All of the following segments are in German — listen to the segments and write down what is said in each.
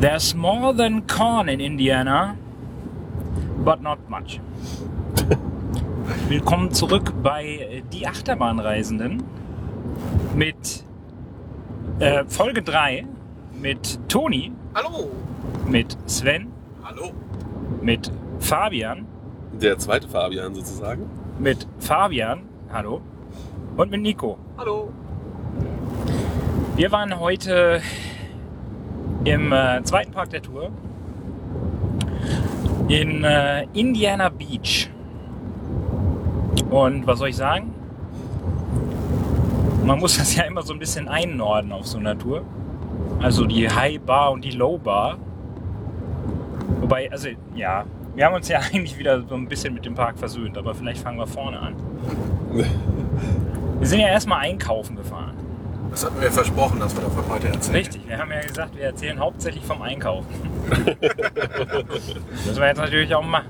There's more than corn in Indiana, but not much. Willkommen zurück bei Die Achterbahnreisenden mit äh, Folge 3 mit Toni, Hallo. mit Sven, Hallo. mit Fabian, Der zweite Fabian sozusagen. mit Fabian, hallo, und mit Nico. Hallo. Wir waren heute im äh, zweiten Park der Tour in äh, Indiana Beach. Und was soll ich sagen? Man muss das ja immer so ein bisschen einnorden auf so einer Tour. Also die High Bar und die Low Bar. Wobei, also ja, wir haben uns ja eigentlich wieder so ein bisschen mit dem Park versöhnt, aber vielleicht fangen wir vorne an. Wir sind ja erstmal einkaufen gefahren. Das hatten wir versprochen, dass wir davon heute erzählen. Richtig, wir haben ja gesagt, wir erzählen hauptsächlich vom Einkaufen. Müssen wir jetzt natürlich auch machen.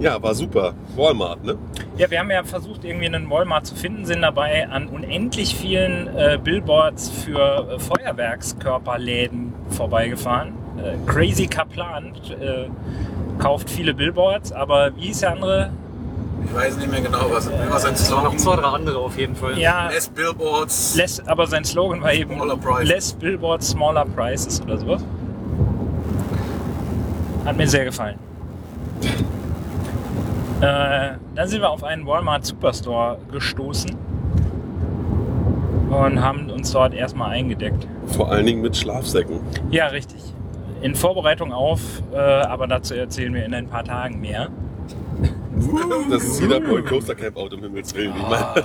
Ja, war super. Walmart, ne? Ja, wir haben ja versucht, irgendwie einen Walmart zu finden, sind dabei an unendlich vielen äh, Billboards für äh, Feuerwerkskörperläden vorbeigefahren. Äh, Crazy Kaplan äh, kauft viele Billboards, aber wie ist der andere? Ich weiß nicht mehr genau, was, was sein Es waren noch Slogan zwei, drei andere auf jeden Fall. Ja, Less Billboards. less, aber sein Slogan war eben. Less Billboards, Smaller Prices oder sowas. Hat mir sehr gefallen. Äh, dann sind wir auf einen Walmart Superstore gestoßen und haben uns dort erstmal eingedeckt. Vor allen Dingen mit Schlafsäcken. Ja, richtig. In Vorbereitung auf, äh, aber dazu erzählen wir in ein paar Tagen mehr. Das ist wieder Point Coaster Camp Out im Himmels Willen. Ich meine,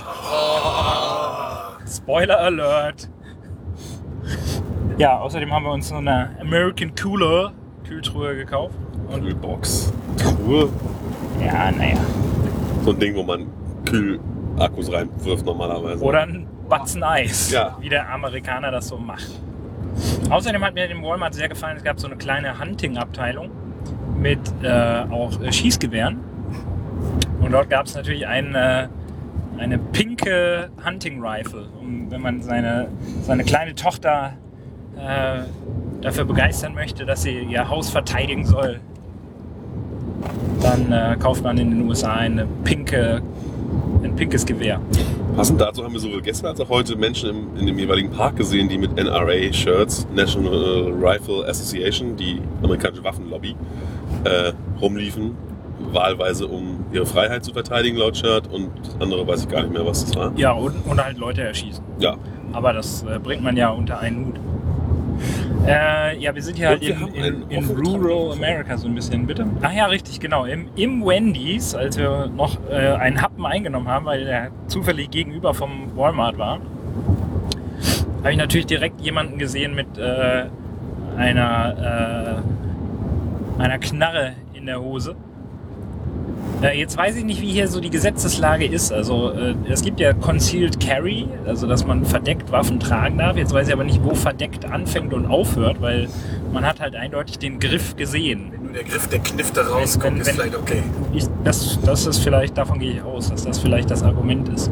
Spoiler Alert! Ja, außerdem haben wir uns so eine American Cooler Kühltruhe gekauft. Und Kühlbox. Truhe. ja, naja. So ein Ding, wo man Kühlakkus reinwirft normalerweise. Oder ein Batzen Eis, Ja. wie der Amerikaner das so macht. Außerdem hat mir dem Walmart sehr gefallen, es gab so eine kleine Hunting-Abteilung mit äh, auch äh, Schießgewehren. Und dort gab es natürlich eine, eine pinke Hunting-Rifle, um, wenn man seine, seine kleine Tochter äh, dafür begeistern möchte, dass sie ihr Haus verteidigen soll. Dann äh, kauft man in den USA eine pinke, ein pinkes Gewehr. Passend dazu haben wir sowohl gestern als auch heute Menschen im, in dem jeweiligen Park gesehen, die mit NRA-Shirts, National Rifle Association, die amerikanische Waffenlobby, äh, rumliefen. Wahlweise, um ihre Freiheit zu verteidigen, laut Shirt. Und das andere weiß ich gar nicht mehr, was das war. Ja, und, und halt Leute erschießen. Ja, Aber das äh, bringt man ja unter einen Hut. Äh, ja, wir sind hier halt in, in, in Rural. America so ein bisschen, bitte. Ach ja, richtig, genau. Im, im Wendy's, als wir noch äh, einen Happen eingenommen haben, weil der zufällig gegenüber vom Walmart war, habe ich natürlich direkt jemanden gesehen mit äh, einer, äh, einer Knarre in der Hose. Äh, jetzt weiß ich nicht, wie hier so die Gesetzeslage ist. Also äh, es gibt ja Concealed Carry, also dass man verdeckt Waffen tragen darf. Jetzt weiß ich aber nicht, wo verdeckt anfängt und aufhört, weil man hat halt eindeutig den Griff gesehen. Wenn nur der Griff der Knifte rauskommt, Wenn- wenn- ist vielleicht okay. Ich, das, das ist vielleicht, davon gehe ich aus, dass das vielleicht das Argument ist.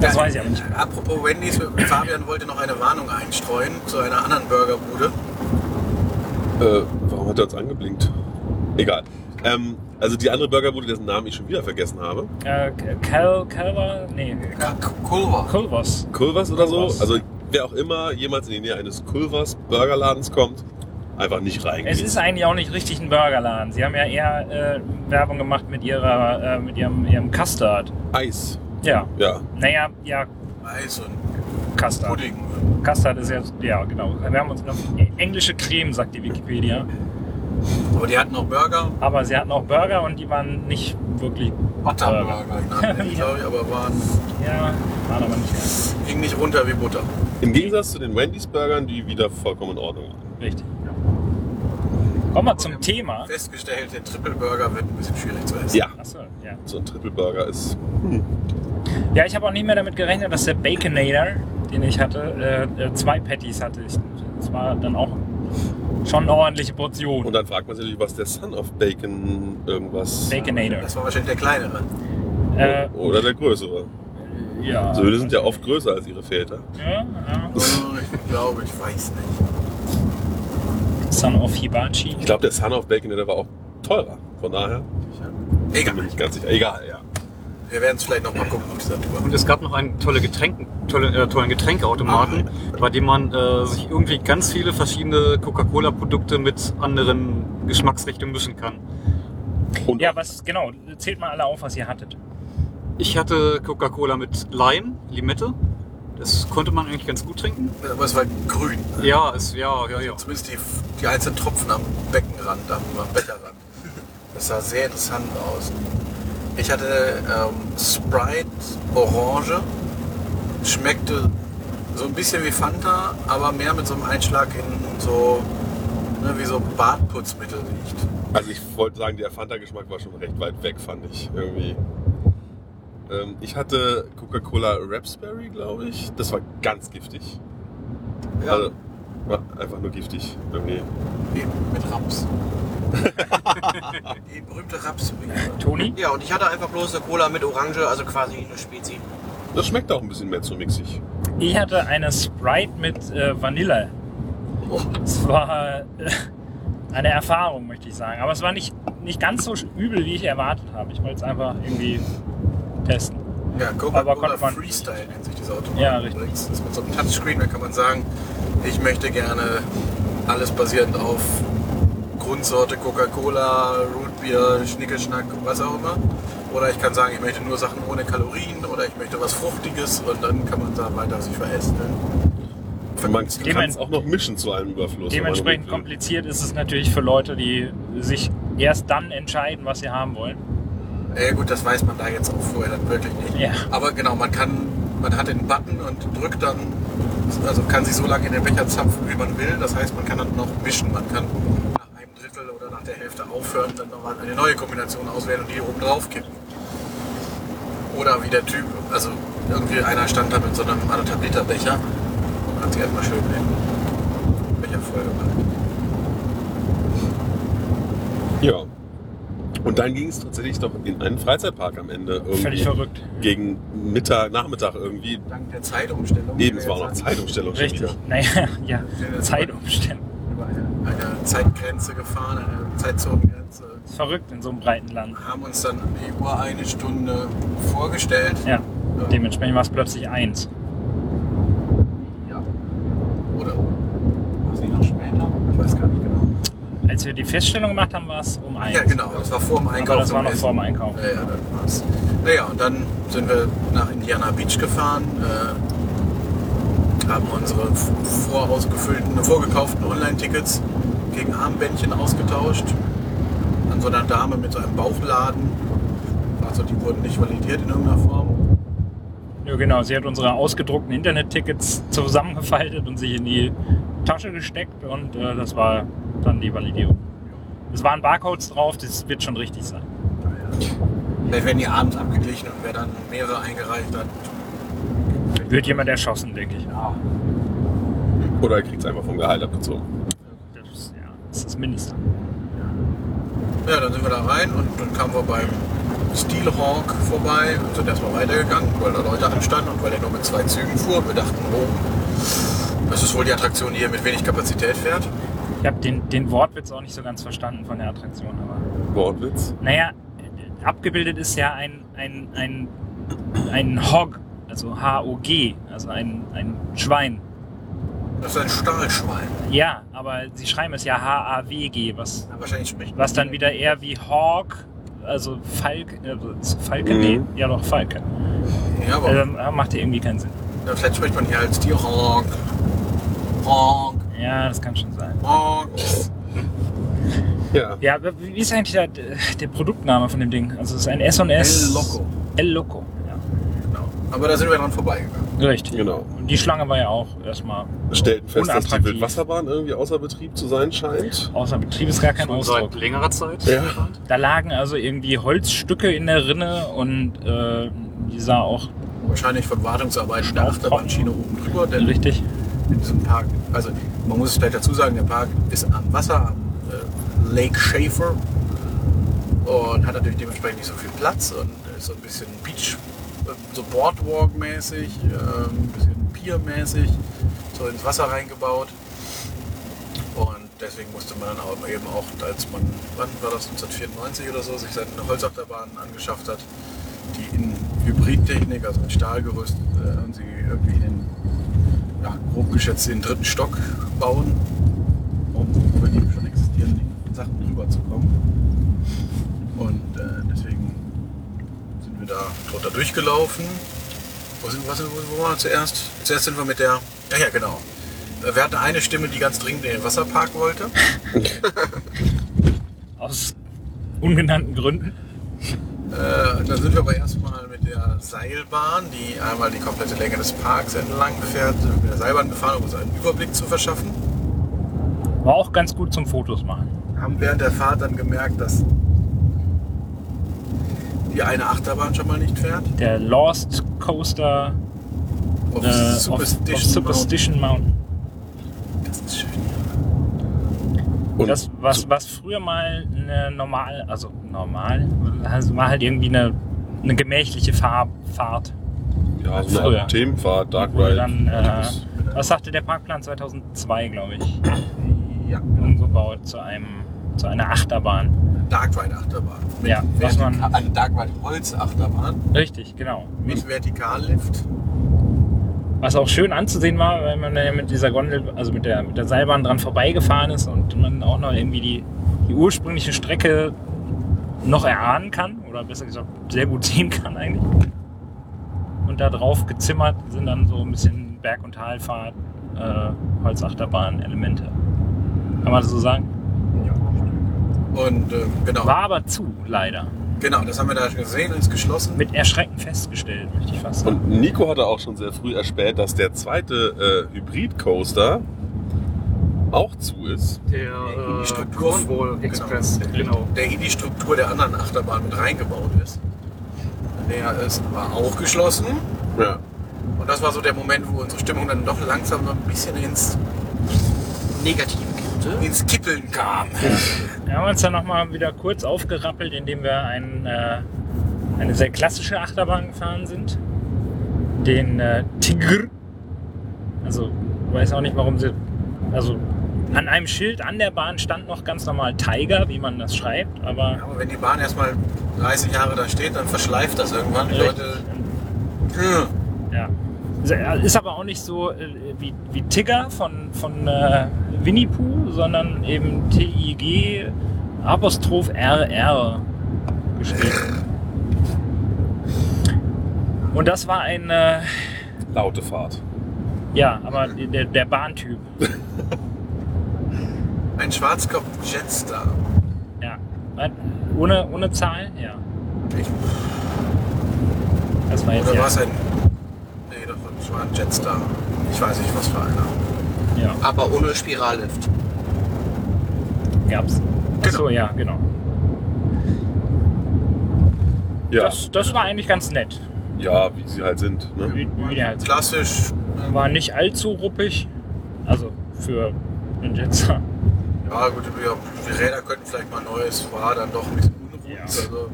Das weiß ich aber nicht. Apropos Wendy's, Fabian wollte noch eine Warnung einstreuen zu einer anderen Burgerbude. Äh, warum hat er uns angeblinkt? Egal. Ähm, also die andere Burgerbude, dessen Namen ich schon wieder vergessen habe. Äh, Cal, Calva, nee, Ja, Kulver. Culvers. Culvers oder so. Also wer auch immer jemals in die Nähe eines Culvers Burgerladens kommt, einfach nicht reingehen. Es ist eigentlich auch nicht richtig ein Burgerladen. Sie haben ja eher äh, Werbung gemacht mit ihrer, äh, mit ihrem, ihrem Custard. Eis. Ja. Ja. Naja, ja, Eis und Custard. Pudding. Custard ist ja, ja genau. Wir haben uns noch englische Creme, sagt die Wikipedia. Aber die hatten noch Burger, Aber sie hatten auch Burger und die waren nicht wirklich Butterburger, die, glaube ich, aber waren, Ja, waren aber nicht geil. ging nicht runter wie Butter. Im Gegensatz zu den Wendy's Burgern, die wieder vollkommen in Ordnung waren. Richtig. Kommen wir zum Thema. Festgestellt, der Triple Burger wird ein bisschen schwierig zu essen. Ja. Achso, ja. So ein Triple Burger ist. Ja, ich habe auch nicht mehr damit gerechnet, dass der Baconator, den ich hatte, äh, äh, zwei Patties hatte. Ich, das war dann auch schon eine ordentliche Portion. Und dann fragt man sich natürlich, was der Son of Bacon irgendwas. Baconator. Das war wahrscheinlich der kleinere. Äh, Oder der größere. ja. Söhne sind ja oft größer als ihre Väter. ja, ja. Oh, ich glaube, ich weiß nicht. Son of Hibachi. Ich glaube, der Son of Bacon, der war auch teurer. Von daher bin Egal. ich ganz sicher. Egal, ja. Wir werden es vielleicht noch mal gucken auf dieser Tour. Und es gab noch einen tolle Getränken, tolle, äh, tollen Getränkeautomaten, bei dem man äh, sich irgendwie ganz viele verschiedene Coca-Cola-Produkte mit anderen Geschmacksrichtungen mischen kann. Und Ja, was, genau, zählt mal alle auf, was ihr hattet. Ich hatte Coca-Cola mit Lime, Limette. Das konnte man eigentlich ganz gut trinken. Aber es war grün. Ja, es, ja, ja, ja. Zumindest die, die einzelnen Tropfen am Beckenrand, am Becherrand. Das sah sehr interessant aus. Ich hatte ähm, Sprite Orange. Schmeckte so ein bisschen wie Fanta, aber mehr mit so einem Einschlag in so, ne, wie so Bartputzmittel riecht. Also ich wollte sagen, der Fanta-Geschmack war schon recht weit weg, fand ich irgendwie. Ähm, ich hatte Coca-Cola Raspberry, glaube ich. Das war ganz giftig. Ja, Also, war einfach nur giftig. Irgendwie. eben mit Raps. die berühmte Raps. Toni? Ja, und ich hatte einfach bloß eine Cola mit Orange, also quasi eine Spezi. Das schmeckt auch ein bisschen mehr zu mixig. Ich hatte eine Sprite mit äh, Vanille. Es war äh, eine Erfahrung, möchte ich sagen. Aber es war nicht, nicht ganz so übel, wie ich erwartet habe. Ich wollte es einfach irgendwie testen. Ja, Aber Coca-Cola konnte man- Freestyle nennt sich dieses Automat. Ja, richtig. Das ist mit so einem Touchscreen, da kann man sagen, ich möchte gerne alles basierend auf Grundsorte Coca-Cola, Rootbier, Schnickelschnack, was auch immer. Oder ich kann sagen, ich möchte nur Sachen ohne Kalorien oder ich möchte was Fruchtiges und dann kann man da weiter sich verästeln. Man kann es auch noch mischen zu einem Überfluss. Dementsprechend kompliziert ist es natürlich für Leute, die sich erst dann entscheiden, was sie haben wollen. Ja gut, das weiß man da jetzt auch vorher dann wirklich nicht. Ja. Aber genau, man kann, man hat den Button und drückt dann, also kann sich so lange in den Becher zapfen, wie man will. Das heißt, man kann dann noch mischen. Man kann nach einem Drittel oder nach der Hälfte aufhören, dann nochmal eine neue Kombination auswählen und die oben drauf kippen. Oder wie der Typ, also irgendwie einer stand da mit so einem anderthalb Liter Becher und hat sich erstmal schön den Becher voll gemacht. Ja. Und dann ging es tatsächlich doch in einen Freizeitpark am Ende. Irgendwie Völlig verrückt. Gegen Mittag, Nachmittag irgendwie. Dank der Zeitumstellung. Eben, es war auch noch Zeitumstellung Richtig. Naja, ja, Zeitumstellung. Über eine, eine Zeitgrenze gefahren, eine Zeitzonengrenze. Verrückt in so einem breiten Land. Haben uns dann die Uhr eine Stunde vorgestellt. Ja, dementsprechend war es plötzlich eins. Ja. Oder war es nicht noch später? Ich weiß gar nicht genau. Als wir die Feststellung gemacht haben, war es um eins. Ja, genau. Das war vor dem Einkauf. Aber das war noch vor dem Einkauf. Ja, ja, dann war's. Naja, und dann sind wir nach Indiana Beach gefahren, äh, haben unsere vorausgefüllten, vorgekauften Online-Tickets gegen Armbändchen ausgetauscht. An so einer Dame mit so einem Bauchladen. Also die wurden nicht validiert in irgendeiner Form. Ja, genau. Sie hat unsere ausgedruckten Internettickets zusammengefaltet und sich in die Tasche gesteckt und äh, das war dann die Validierung. Es waren Barcodes drauf, das wird schon richtig sein. Vielleicht werden die abends abgeglichen und wer dann mehrere eingereicht hat. Wird jemand erschossen, denke ich. Oder er kriegt es einfach vom Gehalt abgezogen. Das ist, ja, das ist das Mindeste. Ja, dann sind wir da rein und dann kamen wir beim Steelhawk vorbei und sind erstmal weitergegangen, weil da Leute anstanden und weil er nur mit zwei Zügen fuhr. Wir dachten, oh, das ist wohl die Attraktion, die hier mit wenig Kapazität fährt. Ich habe den, den Wortwitz auch nicht so ganz verstanden von der Attraktion, aber. Wortwitz. Naja, abgebildet ist ja ein, ein, ein, ein Hog, also H-O-G, also ein, ein Schwein. Das ist ein Stahlschwein. Ja, aber sie schreiben es ja H-A-W-G, was, Ja, wahrscheinlich spricht was dann wieder eher wie Hawk, also Falk, äh, Falke, nee, Mhm. ja doch Falke. Ja, aber Ähm, macht ja irgendwie keinen Sinn. ja, vielleicht spricht man hier als Steelhawk. Honk, Ja, das kann schon sein. honk. Ja. Ja, aber wie ist eigentlich der, der Produktname von dem Ding? Also es ist ein S&S. El Loco. El Loco. Aber da sind wir dran vorbeigegangen. Richtig. Genau. Und die Schlange war ja auch erstmal Stellten fest, dass die Unattraktiv. Wildwasserbahn irgendwie außer Betrieb zu sein scheint. außer Betrieb ist gar kein Schon Ausdruck. seit längerer Zeit. Ja. Da lagen also irgendwie Holzstücke in der Rinne und äh, die sah auch Wahrscheinlich von Wartungsarbeiten der. Achterbahnschiene oben drüber. Denn richtig. in diesem Park, also man muss es vielleicht dazu sagen, der Park ist am Wasser, am äh, Lake Schaefer und hat natürlich dementsprechend nicht so viel Platz und ist so ein bisschen Beach, so Boardwalk-mäßig, äh, ein bisschen Pier-mäßig, so ins Wasser reingebaut. Und deswegen musste man dann auch eben auch, als man, wann war das, 1994 oder so, sich seine Holzachterbahn angeschafft hat, die in Hybridtechnik, also mit Stahlgerüst, äh, haben sie irgendwie den, ja, grob geschätzt den dritten Stock bauen, um über die schon existierenden Sachen rüberzukommen. Und äh, deswegen sind wir da drunter durchgelaufen. Wo, sind, was, wo waren wir zuerst? Zuerst sind wir mit der, ja ja genau. Äh, Wir hatten eine Stimme, die ganz dringend in den Wasserpark wollte. Aus ungenannten Gründen. Äh, dann sind wir aber erstmal mit der Seilbahn, die einmal die komplette Länge des Parks entlang fährt, mit der Seilbahn gefahren, um uns einen Überblick zu verschaffen. War auch ganz gut zum Fotos machen. Haben während der Fahrt dann gemerkt, dass die eine Achterbahn schon mal nicht fährt. Der Lost Coaster Auf äh, of, of Superstition. Superstition Mountain. Mountain. Das ist schön. Und Das, was, was früher mal eine normal, also normal, also war halt irgendwie eine, eine gemächliche Fahr Fahrt. ja, so früher. eine Themenfahrt, Dark Ride. dann, äh, was sagte der Parkplan 2002, glaube ich, Ja, umgebaut zu einem zu einer Achterbahn. Dark Ride Achterbahn. Mit Ja, was man- eine Dark Ride Holz Achterbahn Richtig, genau. mit Vertikallift. Was auch schön anzusehen war, weil man mit dieser Gondel, also mit der, mit der Seilbahn dran vorbeigefahren ist und man auch noch irgendwie die, die ursprüngliche Strecke noch erahnen kann oder besser gesagt sehr gut sehen kann eigentlich. Und da drauf gezimmert sind dann so ein bisschen Berg- und Talfahrt, äh, Holzachterbahn-Elemente. Kann man das so sagen? Und äh, genau, War aber zu, leider. genau, das haben wir da gesehen, ist geschlossen. Mit Erschrecken festgestellt, möchte ich fast sagen. Und Nico hatte auch schon sehr früh erspäht, dass der zweite äh, Hybrid-Coaster auch zu ist. Der Die äh, Struktur- Cornwall genau. Express, genau. der in die Struktur der anderen Achterbahn mit reingebaut ist. Der ist, war auch geschlossen. Ja. Und das war so der Moment, wo unsere Stimmung dann doch langsam so ein bisschen ins, Negativ kippte. ins Kippeln kam. Wir haben uns dann nochmal wieder kurz aufgerappelt, indem wir ein, äh, eine sehr klassische Achterbahn gefahren sind. Den äh, Tigr. Also, ich weiß auch nicht, warum sie. Also, an einem Schild an der Bahn stand noch ganz normal Tiger, wie man das schreibt, aber. Aber wenn die Bahn erstmal 30 Jahre da steht, dann verschleift das irgendwann. Die. Leute. Hm. Ja. Ist aber auch nicht so äh, wie, wie Tigger von, von äh, Winnie Pooh, sondern eben T-I-G Apostroph R-R geschrieben. Und das war ein, äh, Laute Fahrt. ja, aber der, der Bahntyp. Ein Schwarzkopf Jetstar. Ja. Ohne, ohne Zahl? Ja. Ich, Das war jetzt oder ja. war es ein. War ein Jetstar. Ich weiß nicht, was für einer. Ja, Aber ohne Spirallift. gab's. Achso, ja, genau. Ja, Das, das war eigentlich ganz nett. ja wie sie halt sind. Ne? Wie, wie der halt Klassisch. ähm, war nicht allzu ruppig. Also für einen Jetster. Ja, gut, die Räder könnten vielleicht mal neues, war dann doch ein bisschen unruhig. Ja. Also,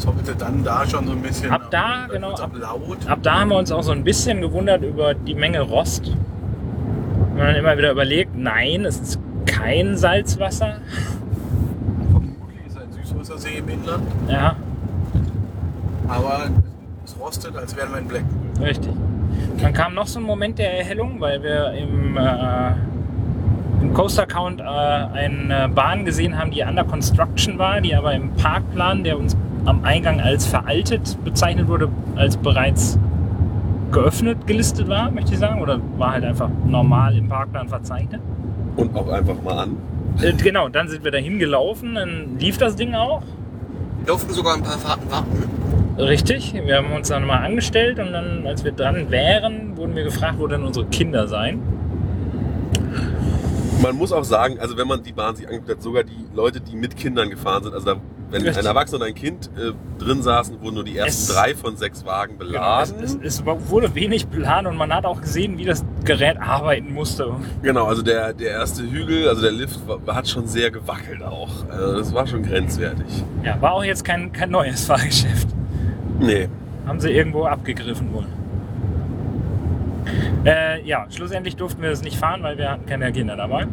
es hoppete dann da schon so ein bisschen. Ab da, am- genau, am laut. Ab da haben wir uns auch so ein bisschen gewundert über die Menge Rost. Haben dann immer wieder überlegt, nein, es ist kein Salzwasser. Vermutlich ist ein Süßwassersee im Inland, Ja, aber es rostet, als wären wir in Blackpool. richtig. Dann kam noch so ein Moment der Erhellung, weil wir im, äh, im Coaster Count äh, eine Bahn gesehen haben, die under construction war, die aber im Parkplan, der uns am Eingang als veraltet bezeichnet wurde, als bereits geöffnet gelistet war, möchte ich sagen. Oder war halt einfach normal im Parkplan verzeichnet. Und auch einfach mal an. Äh, genau, dann sind wir dahin gelaufen, dann lief das Ding auch. Wir durften sogar ein paar Fahrten warten. Richtig, wir haben uns dann mal angestellt und dann, als wir dran wären, wurden wir gefragt, wo denn unsere Kinder seien. Man muss auch sagen, also wenn man die Bahn sich angeguckt hat, sogar die Leute, die mit Kindern gefahren sind, also da, wenn Richtig. ein Erwachsener und ein Kind äh, drin saßen, wurden nur die ersten Es- drei von sechs Wagen Es, beladen. es, es wurde wenig Plan und man hat auch gesehen, wie das Gerät arbeiten musste. Genau, also der, der erste Hügel, also der Lift, war, hat schon sehr gewackelt auch. Also das war schon grenzwertig. Ja, war auch jetzt kein, kein neues Fahrgeschäft. Nee. Haben sie irgendwo abgegriffen wohl. Äh, ja, schlussendlich durften wir es nicht fahren, weil wir hatten keine Kinder dabei.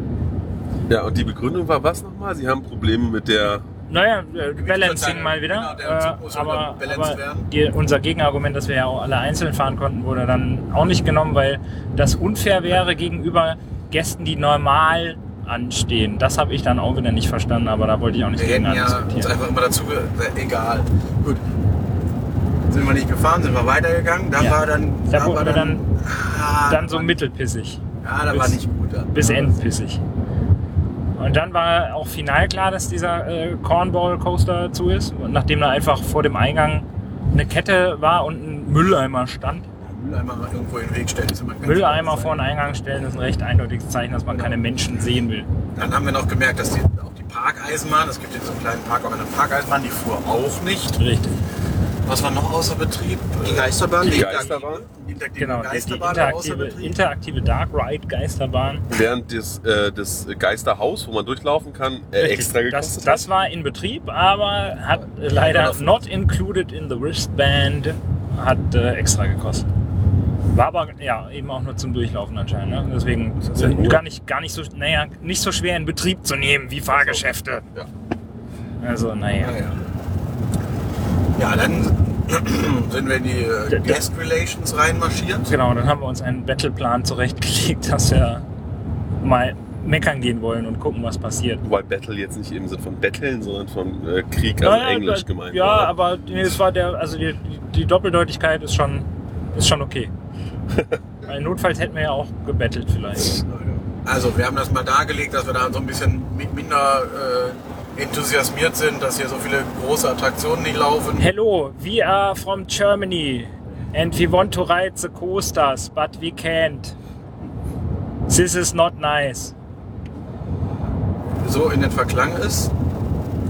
Ja, und die Begründung war was nochmal? Sie haben Probleme mit der. Naja, äh, Balancing Genau, mal wieder. der Zug Äh, aber aber die, unser Gegenargument, dass wir ja auch alle einzeln fahren konnten, wurde dann auch nicht genommen, weil das unfair wäre gegenüber Gästen, die normal anstehen. Das habe ich dann auch wieder nicht verstanden, aber da wollte ich auch nicht Wir gegen ja uns diskutieren. einfach immer dazu, äh, egal. Gut. Sind wir nicht gefahren, sind wir weitergegangen. Da Ja. war dann, Da wurden wir dann, ah, dann da so war- mittelpissig. Ja, da war bis- nicht gut. Dann. bis endpissig. Und dann war auch final klar, dass dieser äh, Cornball Coaster zu ist. Und nachdem da einfach vor dem Eingang eine Kette war und ein Mülleimer stand. Mülleimer irgendwo in den Weg stellen. ist immer Mülleimer vor den Eingang stellen ist ein recht eindeutiges Zeichen, dass man keine Menschen sehen will. Dann haben wir noch gemerkt, dass die, auch die Parkeisenbahn, es gibt in so einem kleinen Park auch eine Parkeisenbahn, die fuhr auch nicht. Richtig. Was war noch außer Betrieb? Die Geisterbahn? Die Geisterbahn? Die interaktive Genau, die, die Geisterbahn war außer interaktive, Betrieb. interaktive Dark Ride Geisterbahn. Während des, äh, des Geisterhaus, wo man durchlaufen kann, äh, Richtig. extra das, gekostet das war in Betrieb, aber hat äh, leider not included in the wristband, hat äh, extra gekostet. War aber ja eben auch nur zum Durchlaufen anscheinend. Ne? Deswegen gut. gar nicht, gar nicht so, naja, nicht so schwer in Betrieb zu nehmen wie Fahrgeschäfte. Ja. Also naja. Ja, ja. Ja, dann sind wir in die äh, Guest Relations reinmarschiert. Genau, dann haben wir uns einen Battleplan zurechtgelegt, dass wir mal meckern gehen wollen und gucken, was passiert. Wobei Battle jetzt nicht im Sinne von Betteln, sondern von äh, Krieg, also Naja, Englisch da- gemeint Ja, war. aber nee, es war der, also die, die- Doppeldeutigkeit ist schon, ist schon okay. Weil notfalls hätten wir ja auch gebettelt vielleicht. Also, wir haben das mal dargelegt, dass wir da so ein bisschen mi- minder äh, enthusiasmiert sind, dass hier so viele große Attraktionen nicht laufen. Hello, we are from Germany and we want to ride the coasters, but we can't. This is not nice. so in etwa klang es.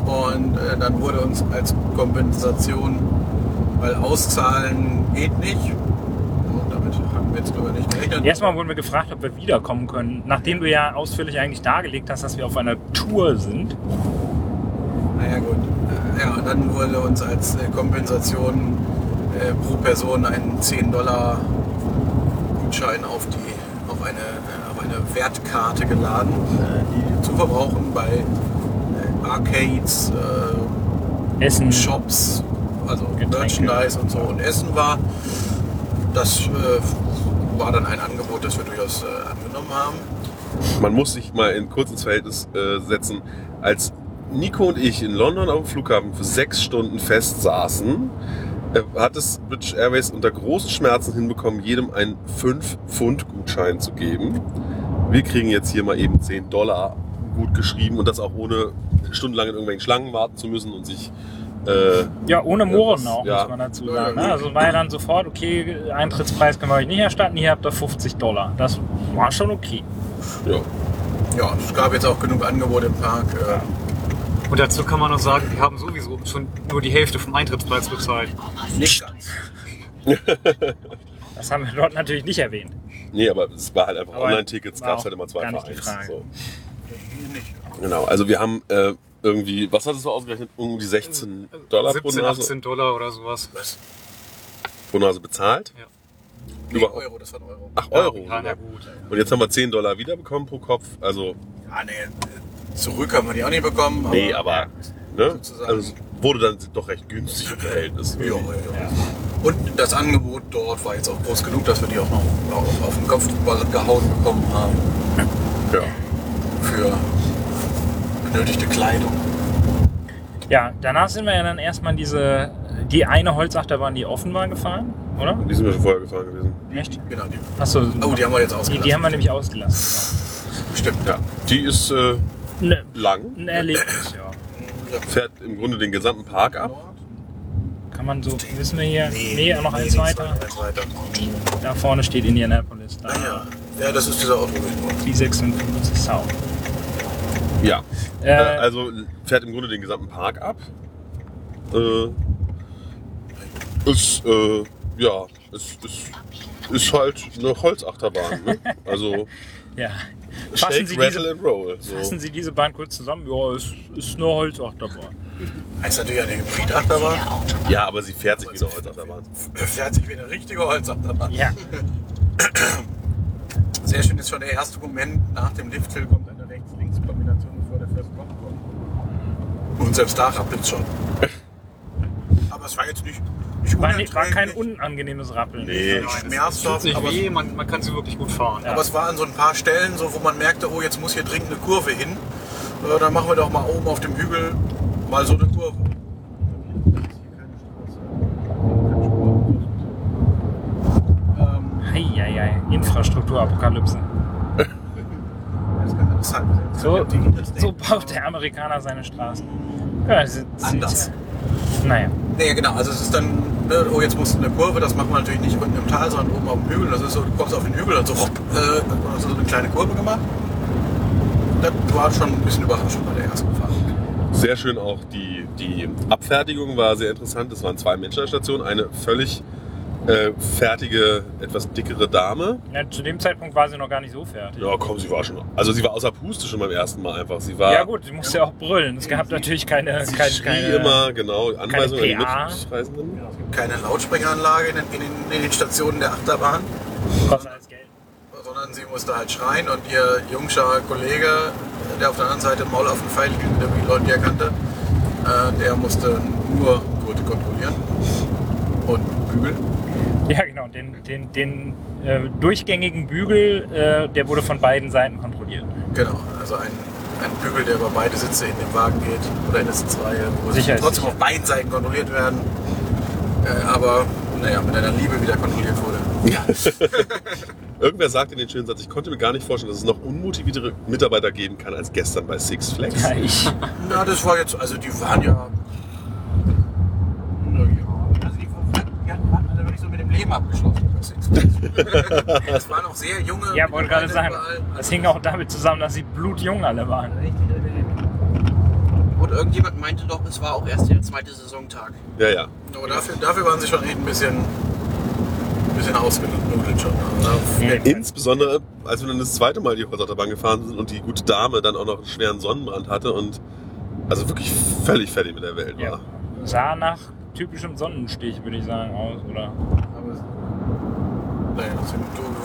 Und äh, dann wurde uns als Kompensation, weil auszahlen geht nicht. Und damit haben wir jetzt aber nicht gerechnet. Erstmal wurden wir gefragt, ob wir wiederkommen können, nachdem du ja ausführlich eigentlich dargelegt hast, dass wir auf einer Tour sind. Naja gut. Äh, Ja, und dann wurde uns als äh, Kompensation äh, pro Person ein 10 Dollar Gutschein auf die auf eine, auf eine Wertkarte geladen, die zu verbrauchen bei Arcades, äh, Essen. Shops, also Getränke. Merchandise und so und Essen war. Das äh, war dann ein Angebot, das wir durchaus äh, angenommen haben. Man muss sich mal in kurz ins Verhältnis äh, setzen. Als Nico und ich in London auf dem Flughafen für sechs Stunden festsaßen, äh, hat es British Airways unter großen Schmerzen hinbekommen, jedem einen 5-Pfund-Gutschein zu geben. Wir kriegen jetzt hier mal eben 10 Dollar gut geschrieben und das auch ohne stundenlang in irgendwelchen Schlangen warten zu müssen und sich äh, Ja, ohne Mohren Ja, auch, ja. muss man dazu sagen. Ne? Also war ja dann sofort, okay, Eintrittspreis können wir euch nicht erstatten, hier habt ihr 50 Dollar. Das war schon okay. ja, Ja, es gab jetzt auch genug Angebote im Park. Äh, Und dazu kann man noch sagen, wir haben sowieso schon nur die Hälfte vom Eintrittspreis bezahlt. nicht ganz. Das haben wir dort natürlich nicht erwähnt. Nee, aber es war halt einfach Online-Tickets, gab es halt immer zwei gar für nicht die eins. Frage. So. Genau, also wir haben äh, irgendwie, was hattest du ausgerechnet? Irgendwie 16 Dollar pro 17, Nase, 18 Dollar oder sowas. Was? pro Nase bezahlt. Ja. Nee, Über- Euro, das waren Euro. Ach, Euro. Ja, na gut. Und jetzt haben wir 10 Dollar wiederbekommen pro Kopf. Also, Ja, nee, äh, zurück haben wir die auch nicht bekommen. Aber, nee, aber ne? also, es wurde dann doch recht günstig im Verhältnis. Ja, ja, ja. Und das Angebot dort war jetzt auch groß genug, dass wir die auch noch auf, auf den Kopf gehauen bekommen haben Ja. für benötigte Kleidung. Ja, danach sind wir ja dann erstmal diese, die eine Holzachterbahn, die offen war, gefahren, oder? Die sind wir schon vorher gefahren gewesen. Echt? Genau, die, Achso, oh, die haben wir jetzt die, ausgelassen. die haben wir nämlich ausgelassen. Stimmt, Ja. Die ist äh, Ne, lang, ein Erlebnis, ja. fährt im Grunde den gesamten Park ab. Kann man so, wissen wir hier? Nee, noch eins nee, weiter. Eins weiter. Da vorne steht Indianapolis. Da. Ah, ja. ja, das ist dieser Autobahn. Die 56 South. Ja. Äh, Äh, also fährt im Grunde den gesamten Park ab. Äh, ist, äh, ja, ist, ist, ist halt eine Holzachterbahn. Ne? Also ja. Fassen Shake, Sie, diese, and Roll. So. fassen Sie diese Bahn kurz zusammen. Ja, es ist eine Holzachterbahn. Heißt natürlich eine Hybridachterbahn. Ja, aber sie fährt sich wie eine Holzachterbahn. Fährt sich wie eine richtige Holzachterbahn. Ja. Sehr schön ist schon der erste Moment nach dem Lifthill kommt eine Rechts-Links-Kombination, bevor der First Block kommt. Und selbst da rappelt schon. Aber es war jetzt nicht War, nicht, war kein unangenehmes Rappeln. Nee. Tut schmerzhaft, nicht aber, weh, man, man kann sie wirklich gut fahren. aber es war an so ein paar Stellen, so, wo man merkte, oh, jetzt muss hier dringend eine Kurve hin. Äh, dann machen wir doch mal oben auf dem Hügel mal so eine Kurve. Ähm, Heieiei, Infrastrukturapokalypse. das ist ganz interessant. So, so baut der Amerikaner seine Straßen. Ja, das ist, Anders. Naja. Nee, genau. Also es ist dann, ne, oh, jetzt muss eine Kurve, das macht man natürlich nicht unten im Tal, sondern oben auf dem Hügel. Das ist so, du kommst auf den Hügel und so, hopp, äh, hast du so eine kleine Kurve gemacht. Das war schon ein bisschen überraschend bei der ersten Fahrt. Sehr schön auch die, die Abfertigung war sehr interessant. Es waren zwei Menschen an der Station. Eine völlig äh, fertige, etwas dickere Dame. Ja, zu dem Zeitpunkt war sie noch gar nicht so fertig. Ja, komm, sie war schon. Also sie war außer Puste schon beim ersten Mal einfach. Sie war. Ja gut, sie musste ja auch brüllen. Es gab natürlich keine, Sie keine, schrie keine immer, genau, Anweisungen an die. Mitreisenden. Es gibt keine Lautsprecheranlage in den, in, den, in den Stationen der Achterbahn, kostet alles Geld. sondern sie musste halt schreien und ihr jungscher Kollege, der auf der anderen Seite Maul auf den Pfeil hielt, der die Leute, die er kannte, äh, der musste nur Gurte kontrollieren und bügeln. Ja genau, den, den, den äh, durchgängigen Bügel, äh, der wurde von beiden Seiten kontrolliert. Genau, also ein, ein Bügel, der über beide Sitze in den Wagen geht oder in der Sitzreihe, wo sie Sicher ist trotzdem sicher. auf beiden Seiten kontrolliert werden, äh, aber naja, mit einer Liebe wieder kontrolliert wurde. Irgendwer sagte in den schönen Satz, ich konnte mir gar nicht vorstellen, dass es noch unmotiviertere Mitarbeiter geben kann als gestern bei Six Flags. Ja, ich. Na, das war jetzt, also die waren ja. Ja, also die, die hatten- waren alle wirklich so mit dem Leben abgeschlossen. Das Es waren auch sehr junge. Ja, wollte gerade sagen, überall. das hing auch damit zusammen, dass sie blutjung alle waren. Und irgendjemand meinte doch, es war auch erst der zweite Saisontag. Ja, ja. Aber dafür, dafür waren sie schon echt ein bisschen, ein bisschen ausgenudelt schon. Also. Insbesondere, als wir dann das zweite Mal die Holzachterbahn gefahren sind und die gute Dame dann auch noch einen schweren Sonnenbrand hatte und also wirklich völlig fertig mit der Welt Ja. war. Sah nach typischem Sonnenstich, würde ich sagen, aus, oder? Aber, naja,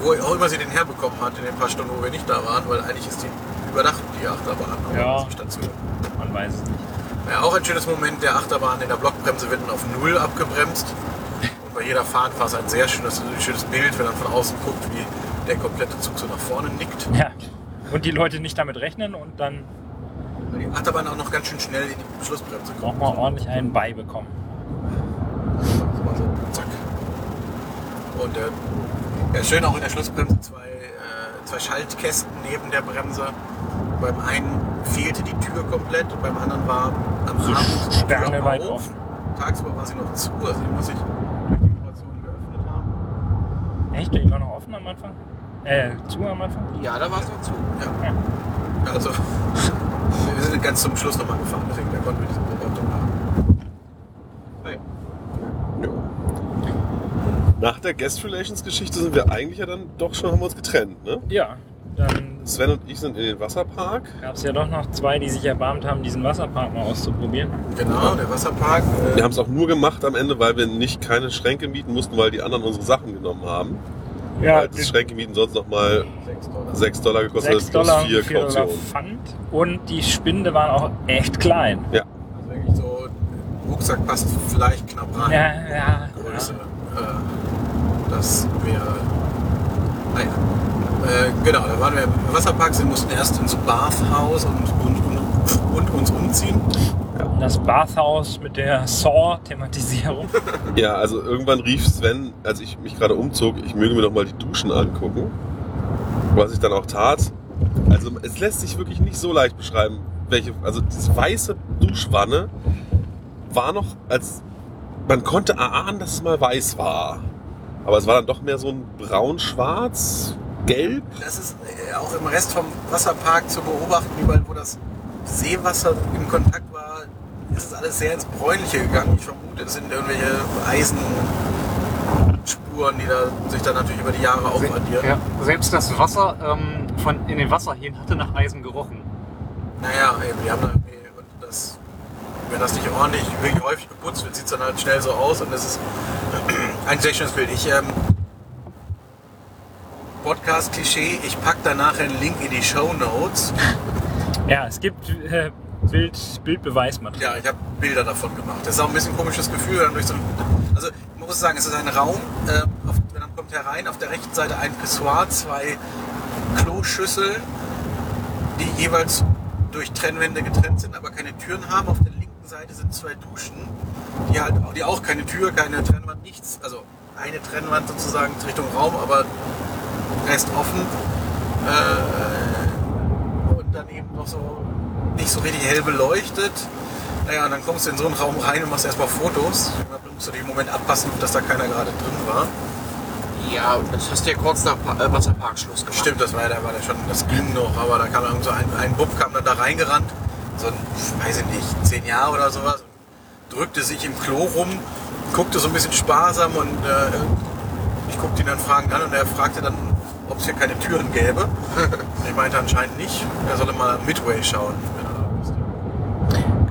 wo auch immer sie den herbekommen hat in den paar Stunden, wo wir nicht da waren, weil eigentlich ist die übernachtet, die Achterbahn. Ja. Station. Man weiß es nicht. Ja, auch ein schönes Moment der Achterbahn in der Blockbremse wird dann auf Null abgebremst. Und bei jeder Fahrt war es ein sehr schönes, schönes Bild, wenn man von außen guckt, wie der komplette Zug so nach vorne nickt. Ja. Und die Leute nicht damit rechnen und dann Weil die Achterbahn auch noch ganz schön schnell in die Schlussbremse kommt. braucht man ordentlich einen beibekommen. So, mal so, zack. Und äh, ja, schön auch in der Schlussbremse zwei, äh, zwei Schaltkästen neben der Bremse. Beim einen fehlte die Tür komplett und beim anderen war am So Abend die Tür sterneweit auf. offen. Tagsüber war sie noch zu, also die muss ich durch die Vibration geöffnet haben. Echt? Die war noch offen am Anfang? Äh, zu am Anfang? Ja, da war es noch zu. Ja. Also, wir sind ganz zum Schluss nochmal gefahren, deswegen da konnten wir diese Beobachtung machen. Naja. Ja. Nach der Guest Relations Geschichte sind wir eigentlich ja dann doch schon, haben wir uns getrennt, ne? Ja. Dann Sven und ich sind in den Wasserpark. gab es ja doch noch zwei, die sich erbarmt haben, diesen Wasserpark mal auszuprobieren. Genau, der Wasserpark. Äh, Wir haben es auch nur gemacht am Ende, weil wir nicht keine Schränke mieten mussten, weil die anderen unsere Sachen genommen haben. Ja, weil das Schränke mieten sonst nochmal 6 Dollar. 6 Dollar gekostet 6 hat, Dollar plus 4 und 4 Dollar Kaution. Pfand. Und die Spinde waren auch echt klein. Ja, Also wirklich so, Rucksack passt vielleicht knapp rein. Ja, ja. Größe. Äh, das wäre. Naja. Äh, genau, da waren wir im Wasserpark, sie mussten erst ins Bathhaus und, und, und, und uns umziehen. Das Bathhaus mit der Saw-Thematisierung. ja, also irgendwann rief Sven, als ich mich gerade umzog, ich möge mir doch mal die Duschen angucken. Was ich dann auch tat. Also es lässt sich wirklich nicht so leicht beschreiben, welche. Also diese weiße Duschwanne war noch als. Man konnte erahnen, dass es mal weiß war. Aber es war dann doch mehr so ein braun-schwarz, gelb. Das ist äh, auch im Rest vom Wasserpark zu beobachten, überall wo das Seewasser in Kontakt war, ist es alles sehr ins Bräunliche gegangen. Ich vermute, es sind irgendwelche Eisenspuren, die da sich dann natürlich über die Jahre aufaddieren. Ja, selbst das Wasser ähm, von in den Wasserhähnen hatte nach Eisen gerochen. Naja, eben, die haben da irgendwie, das, wenn das nicht ordentlich, wirklich häufig geputzt wird, sieht es dann halt schnell so aus und das ist ein sehr schönes Bild. Ich ähm, Podcast-Klischee. Ich packe da nachher einen Link in die Show Notes. Ja, es gibt äh, Bild, Bildbeweismaterial. Ja, ich habe Bilder davon gemacht. Das ist auch ein bisschen ein komisches Gefühl. So ein, also ich muss sagen, es ist ein Raum, äh, auf, man kommt herein, auf der rechten Seite ein Pissoir, zwei Kloschüsseln, die jeweils durch Trennwände getrennt sind, aber keine Türen haben. Auf der linken Seite sind zwei Duschen, die halt die auch keine Tür, keine Trennwand, nichts. Also eine Trennwand sozusagen Richtung Raum, aber Rest offen. Äh, und dann eben noch so nicht so richtig hell beleuchtet. Naja, und dann kommst du in so einen Raum rein und machst erstmal Fotos. Dann musst du dich im Moment abpassen, dass da keiner gerade drin war. Ja, das hast du ja kurz nach pa äh, Wasserparkschluss gemacht. Stimmt, das war ja, da war der schon, das ging noch, aber da kam irgend so ein, ein Bub kam dann da reingerannt, so ein, weiß ich nicht, zehn Jahre oder sowas, drückte sich im Klo rum, guckte so ein bisschen sparsam und äh, ich guckte ihn dann fragend an und er fragte dann, ob es hier keine Türen gäbe. ich meinte anscheinend nicht, er solle mal Midway schauen. wenn er da wüsste.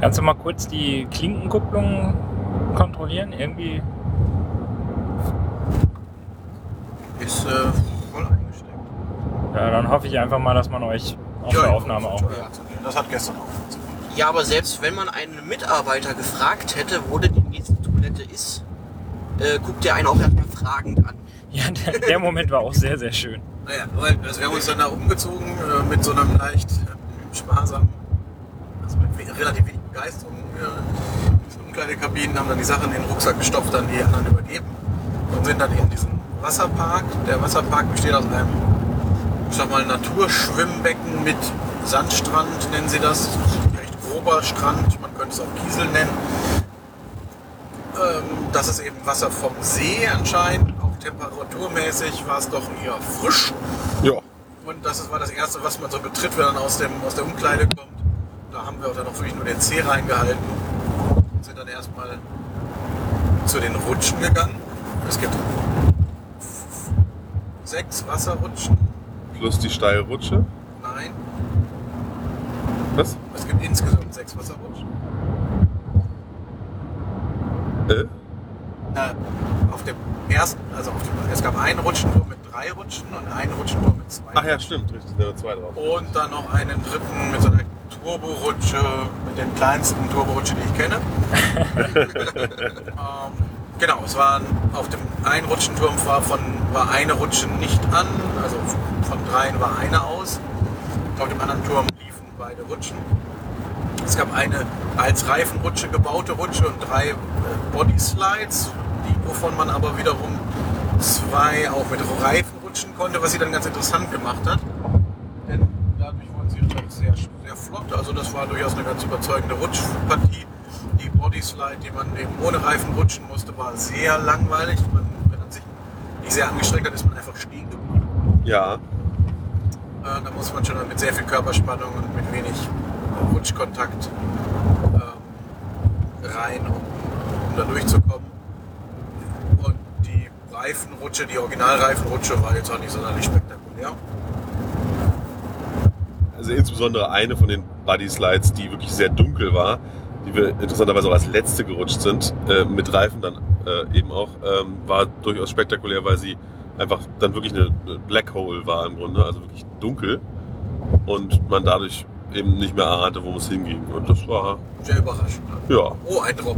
Kannst du mal kurz die Klinkenkupplung kontrollieren? Irgendwie. Ist äh, voll eingesteckt. Ja, dann hoffe ich einfach mal, dass man euch auf der Aufnahme auch. Ja, das hat gestern auch funktioniert. Ja, aber selbst wenn man einen Mitarbeiter gefragt hätte, wo denn die nächste Toilette ist, äh, guckt der einen auch erstmal fragend an. Ja, der, der Moment war auch sehr, sehr schön. Naja, weil, also wir haben uns dann da umgezogen äh, mit so einem leicht äh, sparsamen, also mit relativ wenig Begeisterung. Äh, Umkleidekabinen haben dann die Sachen in den Rucksack gestopft, dann die anderen übergeben und sind dann in diesen Wasserpark. Der Wasserpark besteht aus einem, ich sag mal, Naturschwimmbecken mit Sandstrand, nennen sie das. Recht grober Strand, man könnte es auch Kiesel nennen. Ähm, das ist eben Wasser vom See anscheinend. Auch temperaturmäßig war es doch eher frisch. Ja. Und das war das Erste, was man so betritt, wenn man aus, dem, aus der Umkleide kommt. Da haben wir auch dann noch wirklich nur den Zeh reingehalten. Und sind dann erstmal zu den Rutschen gegangen. Es gibt sechs Wasserrutschen. Plus die Steilrutsche. Was? es gibt insgesamt sechs Wasserrutschen. Äh? Äh, auf dem ersten, also auf dem, es gab einen Rutschenturm mit drei Rutschen und einen Rutschenturm mit zwei. Ach ja, stimmt. Richtig, da zwei drauf. Und dann noch einen dritten mit so einer Turborutsche, mit den kleinsten Turborutsche, die ich kenne. ähm, genau, es waren auf dem einen Rutschenturm war, von, war eine Rutsche nicht an, also von dreien war eine aus. Auf dem anderen Turm liefen beide Rutschen. Es gab eine als Reifenrutsche gebaute Rutsche und drei äh, Body Slides, die, wovon man aber wiederum zwei auch mit Reifen rutschen konnte, was sie dann ganz interessant gemacht hat. Denn dadurch wurden sie doch sehr, sehr flott. Also das war durchaus eine ganz überzeugende Rutschpartie. Die Body Slide, die man eben ohne Reifen rutschen musste, war sehr langweilig. Man, wenn man sich nicht sehr angestrengt hat, ist man einfach stehen geblieben. Ja. Äh, da muss man schon mit sehr viel Körperspannung und mit wenig Rutschkontakt ähm, rein, um, um da durchzukommen. Und die Reifenrutsche, die Originalreifenrutsche war jetzt auch nicht sonderlich spektakulär. Also insbesondere eine von den Buddy Slides, die wirklich sehr dunkel war, die wir interessanterweise auch als letzte gerutscht sind, äh, mit Reifen dann äh, eben auch, ähm, war durchaus spektakulär, weil sie einfach dann wirklich eine Black Hole war im Grunde, also wirklich dunkel und man dadurch eben nicht mehr ahnte, wo es hinging. Und das war, Sehr überraschend. Ne? ja. Oh, ein Drop.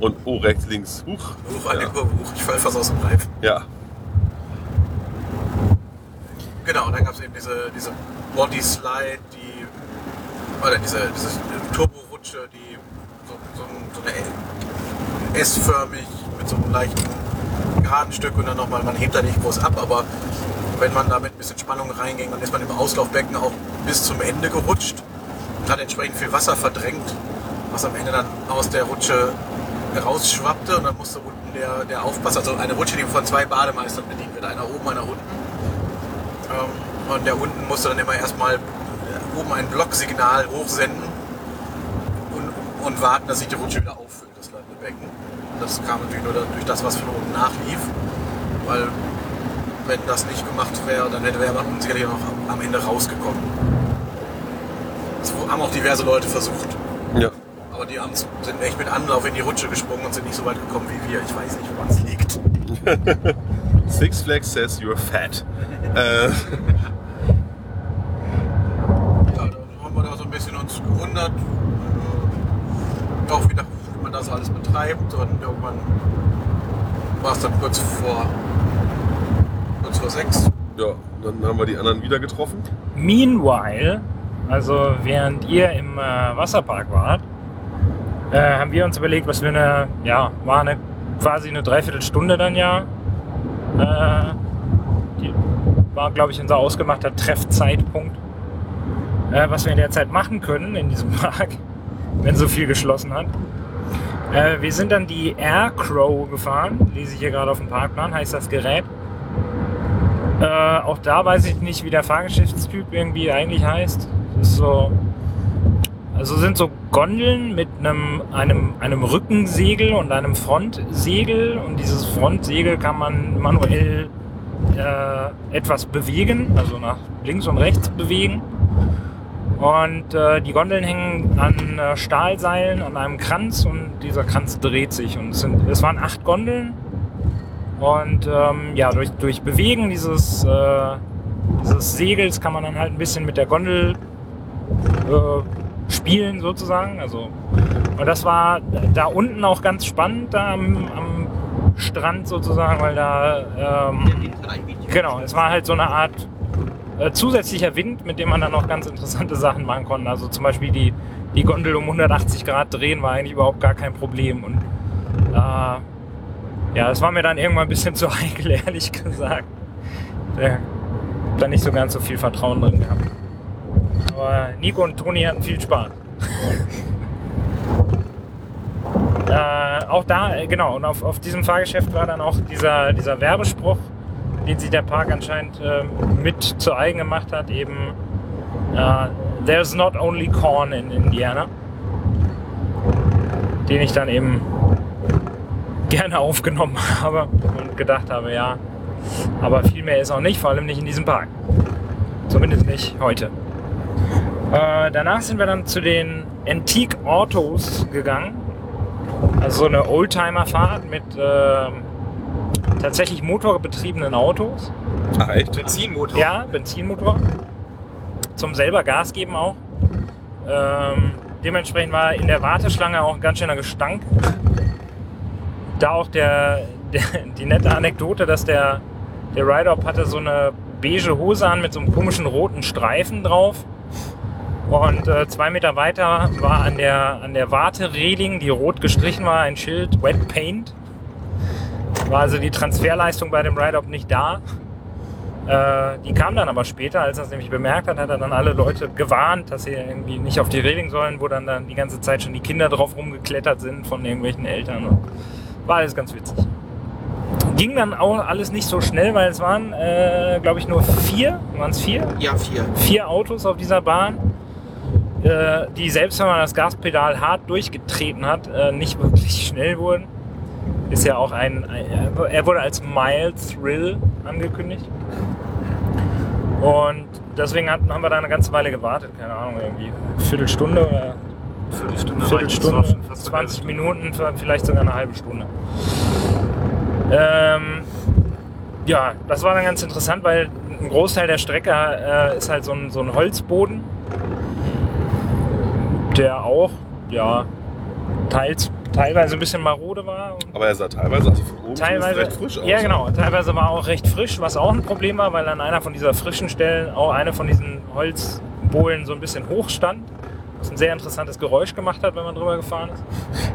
Und oh, rechts, links, huch. uh, eine Ja. Kurve. Uh, ich fall fast aus dem Reifen. Ja, Genau, und dann gab es eben diese, diese Body Slide, die, oder diese, diese Turborutsche, die so, so, so eine S-förmig mit so einem leichten geraden Stück und dann nochmal, man hebt da nicht groß ab, aber wenn man da mit ein bisschen Spannung reinging, dann ist man im Auslaufbecken auch bis zum Ende gerutscht und hat entsprechend viel Wasser verdrängt, was am Ende dann aus der Rutsche rausschwappte und dann musste unten der, der Aufpasser, also eine Rutsche, die von zwei Bademeistern bedient wird, einer oben, einer unten, ähm, und der unten musste dann immer erstmal äh, oben ein Blocksignal hochsenden und, und warten, dass sich die Rutsche wieder auffüllt, das Landebecken. Das kam natürlich nur durch das, was von oben nachlief. Weil wenn das nicht gemacht wäre, dann hätte wäre man sicherlich noch am- Ende rausgekommen. Das haben auch diverse Leute versucht. ja. Aber die haben, sind echt mit Anlauf in die Rutsche gesprungen und sind nicht so weit gekommen wie wir. Ich weiß nicht, woran es liegt. Six Flags says you're fat. äh, Ja, dann haben wir da so ein bisschen uns gewundert, äh, auch wieder, wie man das alles betreibt und irgendwann war es dann kurz vor, kurz vor sechs. ja, dann haben wir die anderen wieder getroffen. Meanwhile, also während ihr im äh, Wasserpark wart, äh, haben wir uns überlegt, was wir eine, ja, war eine quasi eine Dreiviertelstunde dann ja. Äh, die war, glaube ich, unser ausgemachter Treffzeitpunkt. Äh, was wir in der Zeit machen können in diesem Park, wenn so viel geschlossen hat. Äh, wir sind dann die Air Crow gefahren, lese ich hier gerade auf dem Parkplan, heißt das Gerät. Äh, auch da weiß ich nicht, wie der Fahrgeschäftstyp irgendwie eigentlich heißt. Das ist so. Also sind so Gondeln mit einem, einem, einem Rückensegel und einem Frontsegel. Und dieses Frontsegel kann man manuell äh, etwas bewegen, also nach links und rechts bewegen. Und äh, die Gondeln hängen an äh, Stahlseilen an einem Kranz und dieser Kranz dreht sich. Und es, sind, es waren acht Gondeln. Und ähm, ja, durch, durch Bewegen dieses, äh, dieses Segels kann man dann halt ein bisschen mit der Gondel äh, spielen sozusagen. Also, und das war da unten auch ganz spannend, da am, am Strand sozusagen, weil da ähm. Genau, es war halt so eine Art äh, zusätzlicher Wind, mit dem man dann noch ganz interessante Sachen machen konnte. Also zum Beispiel die, die Gondel um 180 Grad drehen war eigentlich überhaupt gar kein Problem. Und äh, ja, es war mir dann irgendwann ein bisschen zu heikel, ehrlich gesagt. Hab da nicht so ganz so viel Vertrauen drin gehabt. Aber Nico und Toni hatten viel Spaß. äh, auch da, äh, genau, und auf, auf diesem Fahrgeschäft war dann auch dieser, dieser Werbespruch, den sich der Park anscheinend äh, mit zu eigen gemacht hat, eben äh, There's not only corn in Indiana. Den ich dann eben gerne aufgenommen habe und gedacht habe, ja, aber viel mehr ist auch nicht, vor allem nicht in diesem Park. Zumindest nicht heute. Äh, danach sind wir dann zu den Antique Autos gegangen. Also so eine Oldtimer-Fahrt mit ähm, tatsächlich motorbetriebenen Autos. Ach echt? Benzinmotor. Ja, Benzinmotor. Zum selber Gas geben auch. Ähm, dementsprechend war in der Warteschlange auch ein ganz schöner Gestank. Da auch der, der, die nette Anekdote, dass der, der Ride-Up hatte so eine beige Hose an mit so einem komischen roten Streifen drauf. Und äh, zwei Meter weiter war an der, an der Wartereling, die rot gestrichen war, ein Schild Wet Paint. War also die Transferleistung bei dem Ride-Up nicht da. Äh, die kam dann aber später, als er es nämlich bemerkt hat, hat er dann alle Leute gewarnt, dass sie irgendwie nicht auf die Reling sollen, wo dann, dann die ganze Zeit schon die Kinder drauf rumgeklettert sind von irgendwelchen Eltern. War alles ganz witzig. Ging dann auch alles nicht so schnell, weil es waren, äh, glaube ich, nur vier, waren es vier? Ja, vier. Vier Autos auf dieser Bahn, äh, die selbst wenn man das Gaspedal hart durchgetreten hat, äh, nicht wirklich schnell wurden. Ist ja auch ein, er wurde als Mild Thrill angekündigt. Und deswegen hatten, haben wir da eine ganze Weile gewartet, keine Ahnung, irgendwie Viertelstunde oder Viertelstunde. Viertelstunde, halbe 20 Stunde. Minuten, vielleicht sogar eine halbe Stunde. Ähm, ja, das war dann ganz interessant, weil ein Großteil der Strecke äh, ist halt so ein, so ein Holzboden, der auch, ja, teils, teilweise ein bisschen marode war. Aber er sah teilweise, also von oben teilweise, recht frisch aus. ja genau, teilweise war auch recht frisch, was auch ein Problem war, weil an einer von dieser frischen Stellen auch eine von diesen Holzbohlen so ein bisschen hoch stand, was ein sehr interessantes Geräusch gemacht hat, wenn man drüber gefahren ist.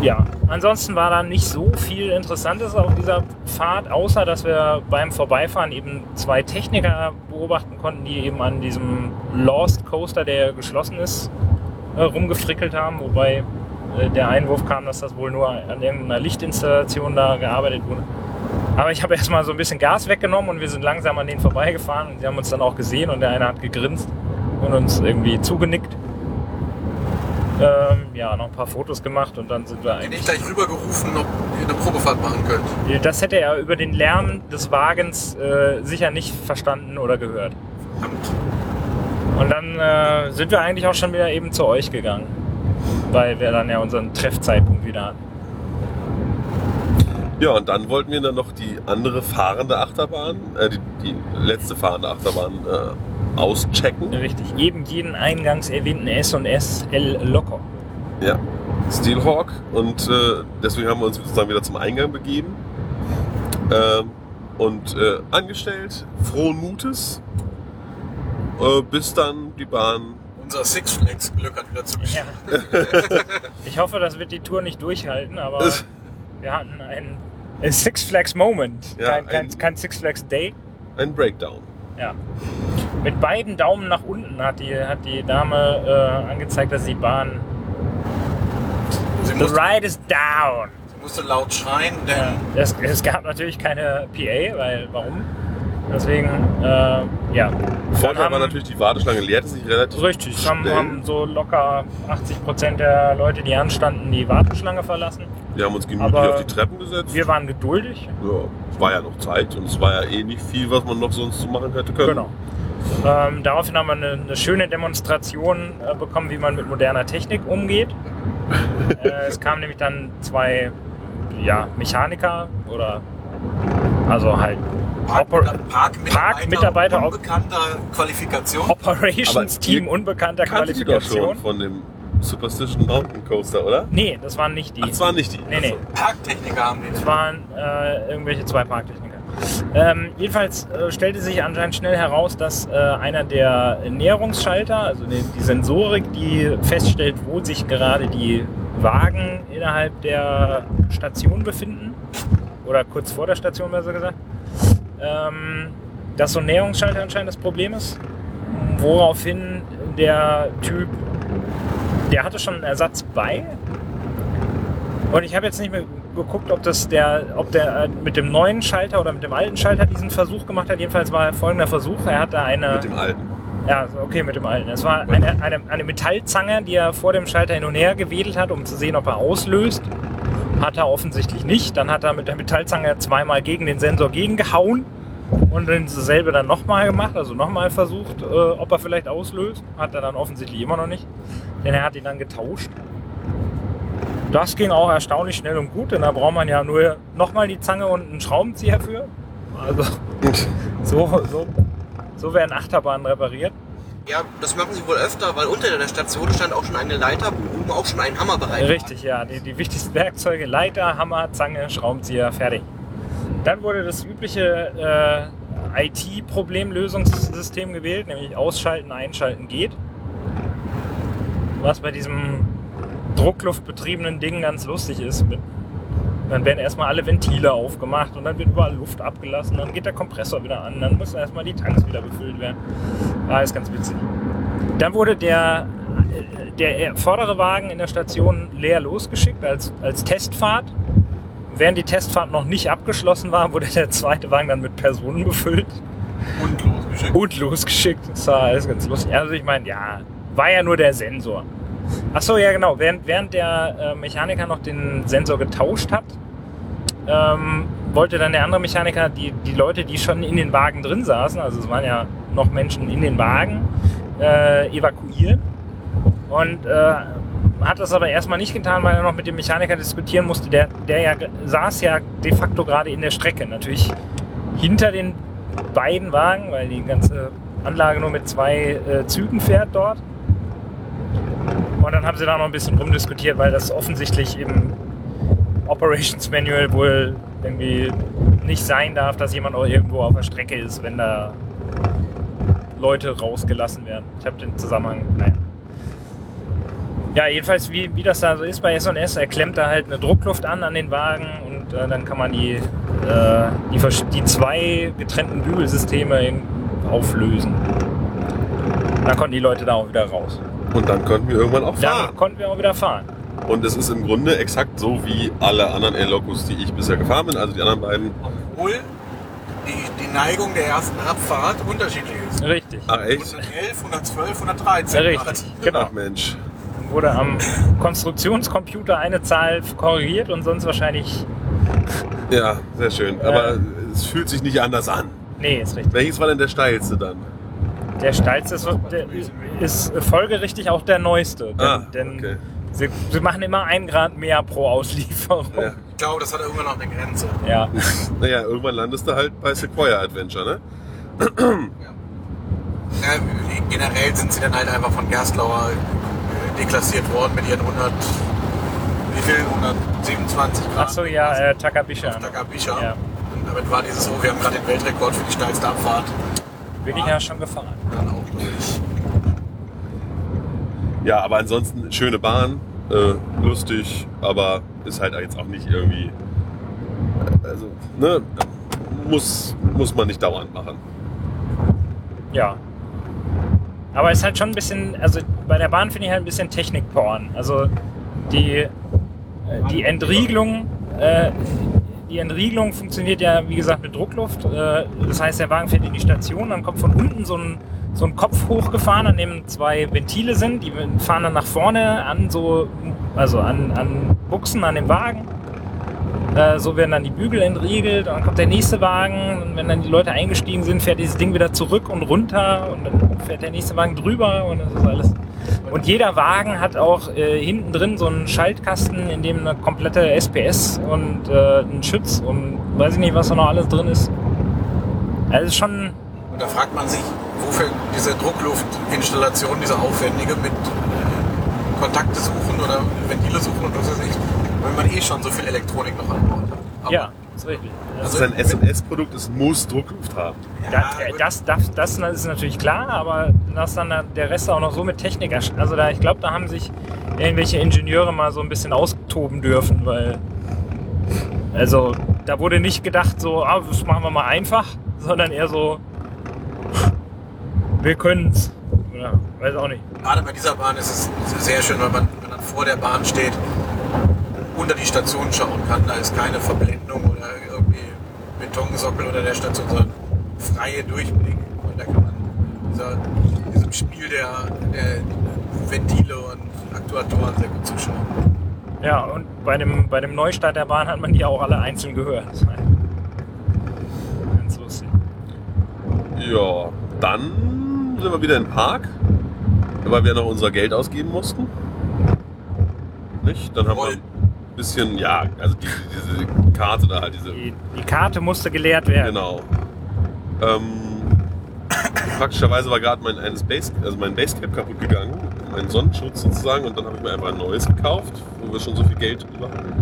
Ja, ansonsten war da nicht so viel Interessantes auf dieser Fahrt, außer dass wir beim Vorbeifahren eben zwei Techniker beobachten konnten, die eben an diesem Lost Coaster, der geschlossen ist, äh, rumgefrickelt haben, wobei der Einwurf kam, dass das wohl nur an irgendeiner Lichtinstallation da gearbeitet wurde. Aber ich habe erstmal so ein bisschen Gas weggenommen und wir sind langsam an denen vorbeigefahren und sie haben uns dann auch gesehen und der eine hat gegrinst und uns irgendwie zugenickt. Ähm, ja, noch ein paar Fotos gemacht und dann sind wir eigentlich. ich gleich rübergerufen, ob ihr eine Probefahrt machen könnt. Das hätte er über den Lärm des Wagens äh, sicher nicht verstanden oder gehört. Verdammt. Und dann äh, sind wir eigentlich auch schon wieder eben zu euch gegangen, weil wir dann ja unseren Treffzeitpunkt wieder hatten. Ja, und dann wollten wir dann noch die andere fahrende Achterbahn, äh, die, die letzte fahrende Achterbahn äh, auschecken. Richtig. Eben jeden eingangs erwähnten S&S L locker. Ja, Steelhawk. Und äh, deswegen haben wir uns sozusagen wieder zum Eingang begeben. Ähm, und äh, angestellt, frohen Mutes, äh, bis dann die Bahn. Unser Six Flags Glück hat wieder zugeschlagen. Ja. ich hoffe, das wird die Tour nicht durchhalten, aber wir hatten einen ein Six Flags Moment. Ja, kein, kein, ein- kein Six Flags Day. Ein Breakdown. Ja. Mit beiden Daumen nach unten hat die, hat die Dame äh, angezeigt, dass die Bahn. Sie The ride is down. sie musste laut schreien, denn Ja. Es, es gab natürlich keine PA, weil warum? Deswegen, äh, ja. Vorteil war natürlich, die Warteschlange leerte sich relativ Richtig, haben, haben so locker 80% der Leute, die anstanden, die Warteschlange verlassen. Wir haben uns gemütlich Aber auf die Treppen gesetzt. Wir waren geduldig. ja, es war ja noch Zeit und es war ja eh nicht viel, was man noch sonst so machen hätte können. Genau. Ähm, daraufhin haben wir eine, eine schöne Demonstration äh, bekommen, wie man mit moderner Technik umgeht. äh, es kamen nämlich dann zwei ja, Mechaniker oder also halt Parkmitarbeiter Parkmitarbeiter auf- unbekannter Qualifikation. Operations Aber Team ihr unbekannter Kannte die doch schon Qualifikation. von dem Superstition Mountain Coaster, oder? Nee, das waren nicht die. Ach, das waren nicht die. Nee, nee. Parktechniker haben die. Es waren äh, irgendwelche zwei Parktechniker. Ähm, jedenfalls äh, stellte sich anscheinend schnell heraus, dass äh, einer der Näherungsschalter, also die, die Sensorik, die feststellt, wo sich gerade die Wagen innerhalb der Station befinden, oder kurz vor der Station besser gesagt, ähm, dass so ein Näherungsschalter anscheinend das Problem ist. Woraufhin der Typ, der hatte schon einen Ersatz bei, und ich habe jetzt nicht mehr geguckt, ob das der, ob der äh, mit dem neuen Schalter oder mit dem alten Schalter diesen Versuch gemacht hat. Jedenfalls war folgender Versuch. Er hat da eine. Mit dem alten. ja, okay, mit dem alten. Es war eine, eine, eine Metallzange, die er vor dem Schalter hin und her gewedelt hat, um zu sehen, ob er auslöst. Hat er offensichtlich nicht. Dann hat er mit der Metallzange zweimal gegen den Sensor gegengehauen und dann dasselbe dann nochmal gemacht, also nochmal versucht, äh, ob er vielleicht auslöst. Hat er dann offensichtlich immer noch nicht, denn er hat ihn dann getauscht. Das ging auch erstaunlich schnell und gut, denn da braucht man ja nur nochmal die Zange und einen Schraubenzieher für. Also so, so, so werden Achterbahnen repariert. Ja, das machen sie wohl öfter, weil unter der Station stand auch schon eine Leiter, wo oben auch schon ein Hammer bereit war. Richtig, ja. Die, die wichtigsten Werkzeuge, Leiter, Hammer, Zange, Schraubenzieher, fertig. Dann wurde das übliche äh, IT-Problemlösungssystem gewählt, nämlich ausschalten, einschalten geht. Was bei diesem druckluftbetriebenen Ding ganz lustig ist. Dann werden erstmal alle Ventile aufgemacht und dann wird überall Luft abgelassen, dann geht der Kompressor wieder an, dann müssen erstmal die Tanks wieder befüllt werden. Ah, ist ganz witzig. Dann wurde der, der vordere Wagen in der Station leer losgeschickt als, als Testfahrt. Während die Testfahrt noch nicht abgeschlossen war, wurde der zweite Wagen dann mit Personen befüllt Und losgeschickt. und losgeschickt. Das war alles ganz lustig. Also ich meine, ja, war ja nur der Sensor. Ach so, ja genau. Während, während der äh, Mechaniker noch den Sensor getauscht hat, ähm, wollte dann der andere Mechaniker die, die Leute, die schon in den Wagen drin saßen, also es waren ja noch Menschen in den Wagen, äh, evakuieren. Und äh, hat das aber erstmal nicht getan, weil er noch mit dem Mechaniker diskutieren musste. Der, der ja saß ja de facto gerade in der Strecke. Natürlich hinter den beiden Wagen, weil die ganze Anlage nur mit zwei äh, Zügen fährt dort. Und dann haben sie da noch ein bisschen rumdiskutiert, weil das offensichtlich im Operations Manual wohl irgendwie nicht sein darf, dass jemand auch irgendwo auf der Strecke ist, wenn da Leute rausgelassen werden. Ich habe den Zusammenhang. Naja. Ja, jedenfalls, wie, wie das da so ist bei S&S, er klemmt da halt eine Druckluft an an den Wagen und äh, dann kann man die, äh, die, die zwei getrennten Bügelsysteme auflösen. Dann konnten die Leute da auch wieder raus. Und dann konnten wir irgendwann auch Dann fahren. konnten wir auch wieder fahren. Und es ist im Grunde exakt so wie alle anderen Air-Locus, die ich bisher gefahren bin. Also die anderen beiden. Obwohl die, die Neigung der ersten Abfahrt unterschiedlich ist. Richtig. Ach echt? 111, 112, 113 Richtig, Grad. genau. Ach Mensch. Wurde am Konstruktionscomputer eine Zahl korrigiert und sonst wahrscheinlich. Ja, sehr schön. Aber es fühlt sich nicht anders an. Nee, ist richtig. Welches war denn der steilste dann? Der steilste ist, der ist folgerichtig auch der neueste. Denn, Ah, denn okay. sie, sie machen immer ein Grad mehr pro Auslieferung. Ja. glaube, das hat irgendwann noch eine Grenze. Ja. Naja, irgendwann landest du halt bei Sequoia Adventure, ne? Ja, generell sind sie dann halt einfach von Gerstlauer äh, deklassiert worden mit ihren 100, wie viel? 127 Grad. Ach so, ja, äh, Takabisha. Takabisha. Ja. Und damit war dieses, oh, wir haben gerade den Weltrekord für die steilste Abfahrt Bin ich ja schon gefahren. dann auch durch. Ja, aber ansonsten schöne Bahn, äh, lustig, aber ist halt jetzt auch nicht irgendwie. Also, ne? Muss, muss man nicht dauernd machen. Ja. Aber es ist halt schon ein bisschen, also bei der Bahn finde ich halt ein bisschen Technikporn. Also die, äh, die Entriegelung, äh, die Entriegelung funktioniert ja, wie gesagt, mit Druckluft. Äh, das heißt, der Wagen fährt in die Station, dann kommt von unten so ein, so ein Kopf hochgefahren, an dem zwei Ventile sind. Die fahren dann nach vorne an so, also an, an Buchsen an dem Wagen. Äh, so werden dann die Bügel entriegelt, dann kommt der nächste Wagen und wenn dann die Leute eingestiegen sind, fährt dieses Ding wieder zurück und runter und dann fährt der nächste Wagen drüber und das ist alles. Und jeder Wagen hat auch äh, hinten drin so einen Schaltkasten, in dem eine komplette SPS und äh, ein Schütz und weiß ich nicht, was da noch alles drin ist. Also ist schon, Und da fragt man sich, wofür diese Druckluftinstallation, diese aufwendige mit Kontakte suchen oder Ventile suchen und was weiß ich, wenn man eh schon so viel Elektronik noch an Bord hat. Aber- ja, ist richtig. Das ist ein SMS-Produkt, es muss Druckluft haben. Da, das, das, das ist natürlich klar, aber dass dann der Rest auch noch so mit Technik, also da, ich glaube, da haben sich irgendwelche Ingenieure mal so ein bisschen austoben dürfen, weil, also da wurde nicht gedacht so, ah, das machen wir mal einfach, sondern eher so, wir können's. Oder, weiß auch nicht. Gerade bei dieser Bahn ist es sehr schön, weil man, wenn man vor der Bahn steht, unter die Station schauen kann. Da ist keine Verblendung oder irgendwie Betonsockel unter der Station, sondern freie Durchblick. Und da kann man dieser, diesem Spiel der, der Ventile und Aktuatoren sehr gut zuschauen. Ja, und bei dem, bei dem Neustart der Bahn hat man die auch alle einzeln gehört. Ganz lustig. Ja, dann sind wir wieder im Park, weil wir noch unser Geld ausgeben mussten. Nicht? Dann haben wir bisschen, ja, also die, diese Karte da halt, diese Die, die Karte musste geleert werden. Genau. Ähm, praktischerweise war gerade mein, eines Base, also mein Basecap kaputt gegangen, mein Sonnenschutz sozusagen, und dann habe ich mir einfach ein neues gekauft, wo wir schon so viel Geld drüber hatten.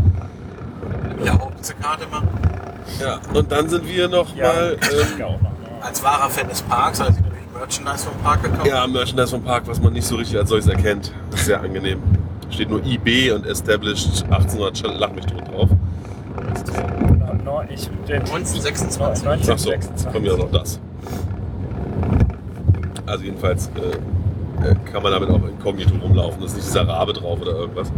Ja, auch diese Karte machen. Ja, und dann sind wir noch Ja, mal. Ähm, auch noch. Ja. Als wahrer Fan des Parks, also natürlich Merchandise vom Park gekauft. ja, Merchandise vom Park, was man nicht so richtig als solches erkennt. Das ist sehr angenehm. Steht nur IB und Established 1800, Sch- lach mich tot drauf. No, ich, den, 1926. 1926. Ach so, mir aus auch das. Also jedenfalls äh, äh, kann man damit auch inkognito rumlaufen. Da ist nicht dieser Rabe drauf oder irgendwas.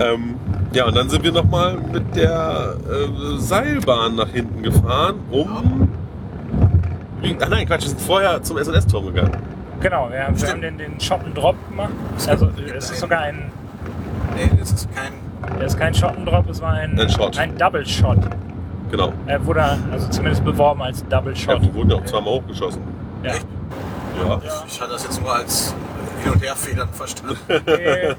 Ähm, ja, und dann sind wir nochmal mit der äh, Seilbahn nach hinten gefahren, um... Ach nein, Quatsch, wir sind vorher zum S&S-Turm gegangen. Genau, wir haben, wir haben den, den Shot and Drop gemacht. Also es ist sogar ein, Nee, das ist kein. es ist kein Shot and Drop, es war ein, Ein Shot. ein Double Shot. Genau. Er wurde also zumindest beworben als Double Ja, Shot. die wurden ja auch zweimal hochgeschossen. Ja. Ja. Ich hatte das jetzt nur als Hin- und Herfedern verstanden. Äh,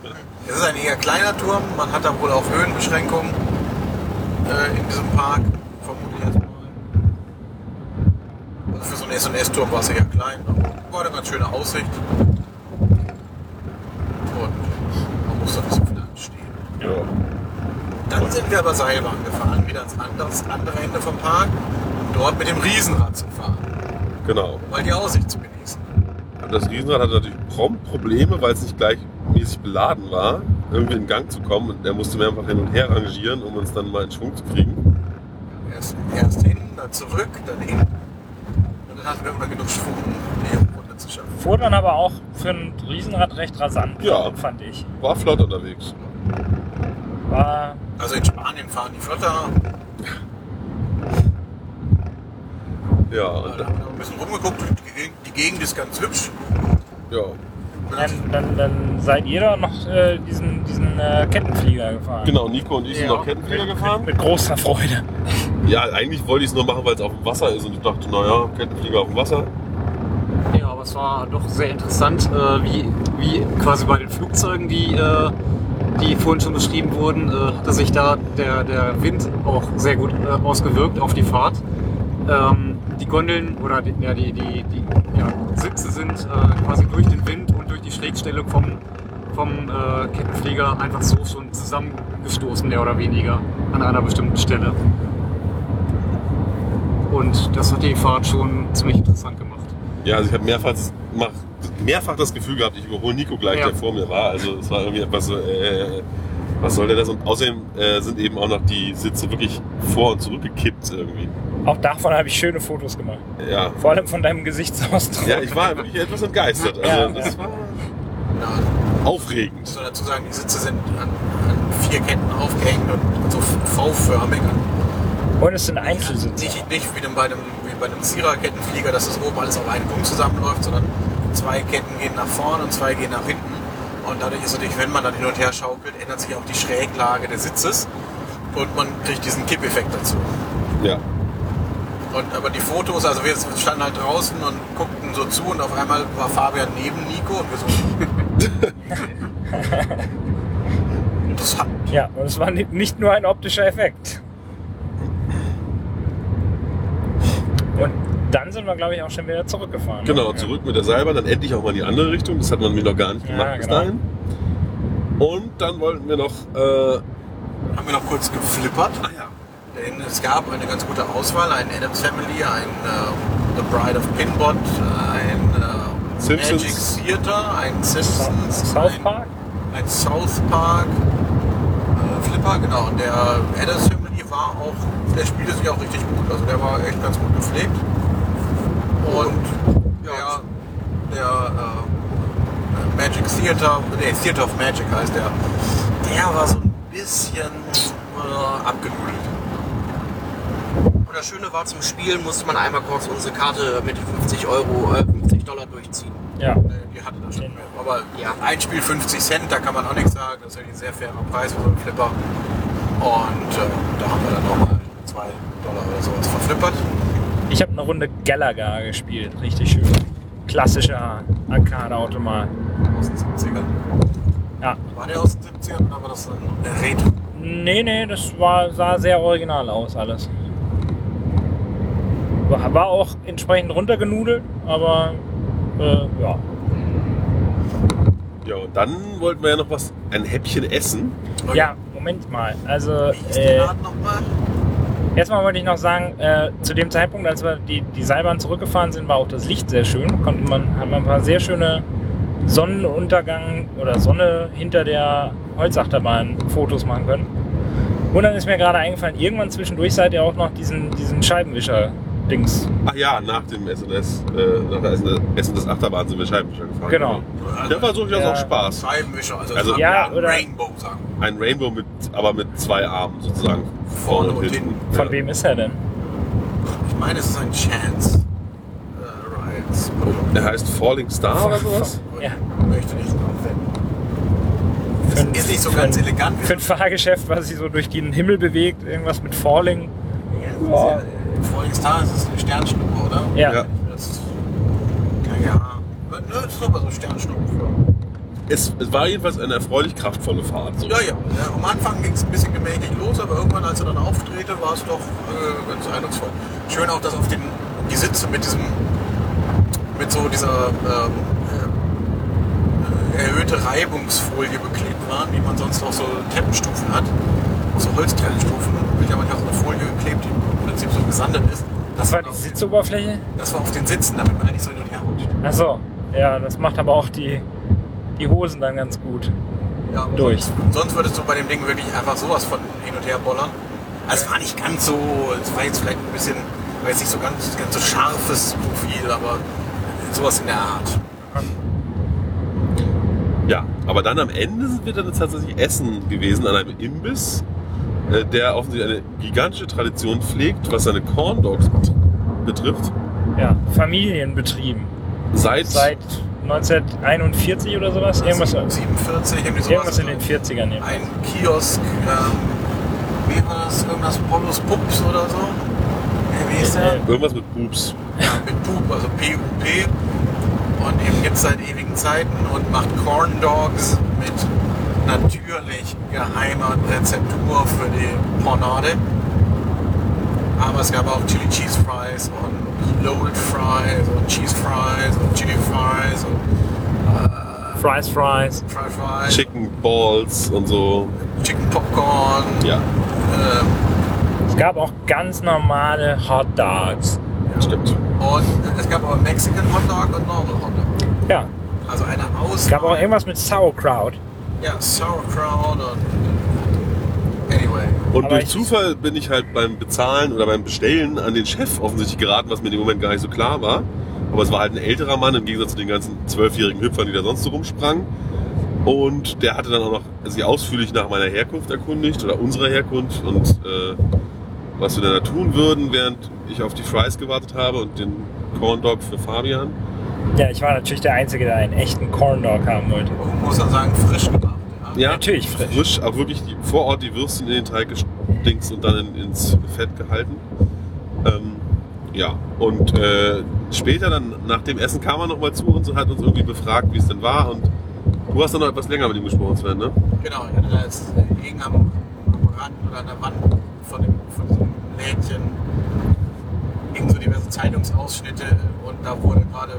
Es ist ein eher kleiner Turm, man hat da wohl auch Höhenbeschränkungen äh, in diesem Park, vermute ich jetzt mal. Also für so einen S&S-Turm war es eher klein, aber war eine ganz schöne Aussicht. Und man muss da viel anstehen. Ja. Dann sind wir aber Seilbahn gefahren, wieder ans andere, das andere Ende vom Park, um dort mit dem Riesenrad zu fahren, Genau. mal die Aussicht zu genießen. Und das Riesenrad hatte natürlich prompt Probleme, weil es nicht gleichmäßig beladen war, irgendwie in Gang zu kommen. Und er musste mir einfach hin und her rangieren, um uns dann mal in Schwung zu kriegen. Erst, erst hin, dann zurück, dann hin. Und dann hatten wir immer genug Schwung, um die Runde zu schaffen. fuhr dann aber auch für ein Riesenrad recht rasant, Ja. fand ich. War flott unterwegs. War, Also in Spanien fahren die flotter, Ja, da und haben wir ein bisschen rumgeguckt, die Gegend, die Gegend ist ganz hübsch. ja. dann, dann, dann seid ihr doch noch äh, diesen, diesen äh, Kettenflieger gefahren. Genau, Nico und ich sind Ja. noch Kettenflieger gefahren. Mit großer Freude. Ja, eigentlich wollte ich es nur machen, weil es auf dem Wasser ist. Und ich dachte, naja, Kettenflieger auf dem Wasser. Ja, aber es war doch sehr interessant, äh, wie, wie quasi bei den Flugzeugen die, äh, die vorhin schon beschrieben wurden, äh, hatte sich da der, der Wind auch sehr gut äh, ausgewirkt auf die Fahrt. Ähm, die Gondeln oder die, ja, die, die, die ja, Sitze sind äh, quasi durch den Wind und durch die Schrägstellung vom, vom äh, Kettenflieger einfach so schon zusammengestoßen, mehr oder weniger, an einer bestimmten Stelle. Und das hat die Fahrt schon ziemlich interessant gemacht. Ja, also ich habe mehrfach, mehrfach das Gefühl gehabt, ich überhole Nico gleich, Ja. der vor mir war. Also es war irgendwie etwas so, äh, was soll der das? Und außerdem äh, sind eben auch noch die Sitze wirklich vor und zurückgekippt irgendwie. Auch davon habe ich schöne Fotos gemacht. Ja. Vor allem von deinem Gesichtsausdruck. Ja, ich war wirklich etwas entgeistert. Also Ja. das war Ja, aufregend. muss man dazu sagen, die Sitze sind an, an vier Ketten aufgehängt und so V-förmig. Und es sind Einzelsitze. Nicht, nicht wie dem- bei einem, wie bei einem Sierra-Kettenflieger, dass das oben alles auf einen Punkt zusammenläuft, sondern zwei Ketten gehen nach vorne und zwei gehen nach hinten. Und dadurch ist natürlich, wenn man dann hin und her schaukelt, ändert sich auch die Schräglage des Sitzes und man kriegt diesen Kippeffekt dazu. Ja. Und aber die Fotos, also wir standen halt draußen und guckten so zu und auf einmal war Fabian neben Nico und wir so. Interessant. Ja, und es war ni- nicht nur ein optischer Effekt. Und dann sind wir, glaube ich, auch schon wieder zurückgefahren. Genau, Ja. zurück mit der Seilbahn, dann endlich auch mal in die andere Richtung. Das hat man mir noch gar nicht Ja, gemacht bis genau. dahin. Und dann wollten wir noch, äh, Haben wir noch kurz geflippert. ah ja, Denn es gab eine ganz gute Auswahl, ein Adams Family, ein äh, The Bride of Pinbot, ein äh, Simpsons. Magic Theater, ein Simpsons, South ein, Park? ein South Park äh, Flipper, genau. Und der Adams Family war auch, der spielte sich auch richtig gut, also der war echt ganz gut gepflegt. Und der, der äh, Magic Theater, nee, Theater of Magic heißt der, der war so ein bisschen äh, abgenudelt. Und das Schöne war, zum Spielen musste man einmal kurz unsere Karte mit 50 Euro, äh, 50 Dollar durchziehen. Ja. Nee, Die hatte das schon mehr. Aber Ja. ein Spiel 50 Cent, da kann man auch nichts sagen. Das ist ja ein sehr fairer Preis für so einen Flipper. Und äh, da haben wir dann nochmal 2 Dollar oder sowas verflippert. Ich habe eine Runde Gallagher gespielt. Richtig schön. Klassischer Arcade-Automat. Aus den 70ern. Ja. War der aus den 70ern oder war das ein Retro? Nee, nee, das war, sah sehr original aus alles. War, war auch entsprechend runtergenudelt, aber äh, ja. ja, und dann wollten wir ja noch was, ein Häppchen essen. Ja, Moment mal. Also, Wie ist der äh, nochmal? Erstmal wollte ich noch sagen, äh, zu dem Zeitpunkt, als wir die, die Seilbahn zurückgefahren sind, war auch das Licht sehr schön. Konnte man, haben wir ein paar sehr schöne Sonnenuntergang oder Sonne hinter der Holzachterbahn Fotos machen können. Und dann ist mir gerade eingefallen, irgendwann zwischendurch seid ihr auch noch diesen, diesen Scheibenwischer-Dings. Ach ja, nach dem SNS, äh, nach der SNS Achterbahn sind wir Scheibenwischer gefahren. Genau. Der war durchaus Ja. auch Spaß. Scheibenwischer, also, Also- das Ja, ein oder- Rainbow sagen. Ein Rainbow mit, aber mit zwei Armen sozusagen. Vorne und hinten. Von Ja. wem ist er denn? Ich meine, es ist ein Chance. Äh. Der heißt Falling Star oder sowas? Ja. Möchte nicht drauf Ist nicht so für ganz ein- elegant. Für ein Fahrgeschäft, was sich so durch den Himmel bewegt, irgendwas mit Falling. Ja. Falling Star ist es eine Sternschnuppe, oder? Ja. Ja. Das, ja, ja. Ne, das ist aber so Sternschnuppen für. Es, es war jedenfalls eine erfreulich kraftvolle Fahrt. So. Ja, ja. ja am Anfang ging es ein bisschen gemächlich los, aber irgendwann, als er dann auftrete, war es doch äh, ganz eindrucksvoll. Schön auch, dass auf den, die Sitze mit diesem, mit so dieser ähm, äh, erhöhte Reibungsfolie beklebt waren, wie man sonst auch so Treppenstufen hat. So Holztreppenstufen, wird ja manchmal so eine Folie geklebt, die im Prinzip so gesandet ist. Das war die auf, Sitzoberfläche? das war auf den Sitzen, damit man nicht so hin und her rutscht. Achso, ja, das macht aber auch die, die Hosen dann ganz gut. Ja, aber Durch. Sonst, sonst würdest du bei dem Ding wirklich einfach sowas von hin und her bollern. Also es war nicht ganz so, es war jetzt vielleicht ein bisschen, war jetzt nicht so ganz, ganz so scharfes Profil, aber sowas in der Art. Ja, aber dann am Ende sind wir dann tatsächlich essen gewesen an einem Imbiss, äh, der offensichtlich eine gigantische Tradition pflegt, was seine Corn Dogs bet- betrifft. Ja, Familienbetrieben. Seit, Seit 1941 oder sowas? Irgendwas, 47, irgendwie sowas. irgendwas in den 40ern. Ja. Ein Kiosk, ähm, wie war das, irgendwas Polos Pups oder so? Äh, Wie ist der? Äh, irgendwas mit Boobs. Ja, mit Pup, also P-U-P. Und eben gibt es seit ewigen Zeiten und macht Corn Dogs mit natürlich geheime Rezeptur für die Pornade. Aber es gab auch Chili Cheese Fries und Loaded Fries und Cheese Fries und Chili Fries und Fries, Fries. Fry Fries, Chicken Balls und so. Chicken Popcorn. Ja, Ähm, Es gab auch ganz normale Hot Dogs. stimmt. und es gab auch Mexican Hot Dog und Normal Hot Dog. Ja, Also eine Aus. es gab auch irgendwas mit Sauerkraut. Ja, Sauerkraut und. Und Aber durch Zufall bin ich halt beim Bezahlen oder beim Bestellen an den Chef offensichtlich geraten, was mir in dem Moment gar nicht so klar war. Aber es war halt ein älterer Mann im Gegensatz zu den ganzen zwölfjährigen Hüpfern, die da sonst so rumsprangen. Und der hatte dann auch noch sich ausführlich nach meiner Herkunft erkundigt oder unserer Herkunft und äh, was wir dann da tun würden, während ich auf die Fries gewartet habe und den Corn Dog für Fabian. Ja, ich war natürlich der Einzige, der einen echten Corn Dog haben wollte. Man muss dann sagen, frisch gemacht. Ja. Natürlich frisch. frisch, auch wirklich die, vor Ort die Würstchen in den Teig gestinkt und dann in, ins Fett gehalten. Ähm, ja, und äh, später dann nach dem Essen kam er nochmal zu uns und hat uns irgendwie befragt, wie es denn war. Und du hast dann noch etwas länger mit ihm gesprochen, Sven, ne? Genau, ich hatte da jetzt äh, hing am, am Rand oder an der Wand von, dem, von diesem Lädchen hingen so diverse Zeitungsausschnitte und da wurde gerade,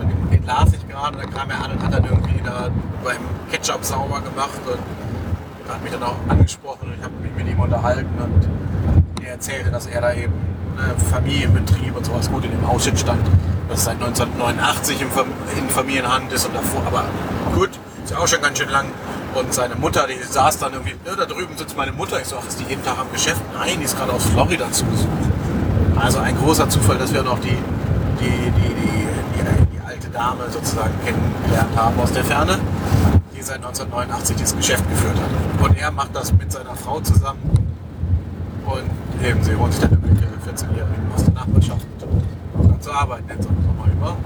den, las ich gerade, da kam er an und hat dann irgendwie da beim Ketchup sauber gemacht und hat mich dann auch angesprochen und ich habe mich mit ihm unterhalten und er erzählte, dass er da eben ne, Familienbetrieb und sowas gut in dem Haus stand, das seit 1989 im Fam in Familienhand ist und davor, aber gut, ist ja auch schon ganz schön lang. Und seine Mutter, die saß dann irgendwie, ne, da drüben sitzt meine Mutter. Ich so, ach, ist die jeden Tag am Geschäft? Nein, die ist gerade aus Florida zu Besuch. Also ein großer Zufall, dass wir noch die, die, die, die, die, die alte Dame sozusagen kennengelernt haben aus der Ferne, die seit 1989 dieses Geschäft geführt hat. Und er macht das mit seiner Frau zusammen. Und eben, sie holen sich dann eine 14-Jährigen aus der Nachbarschaft und dann zur Arbeit jetzt auch nochmal über.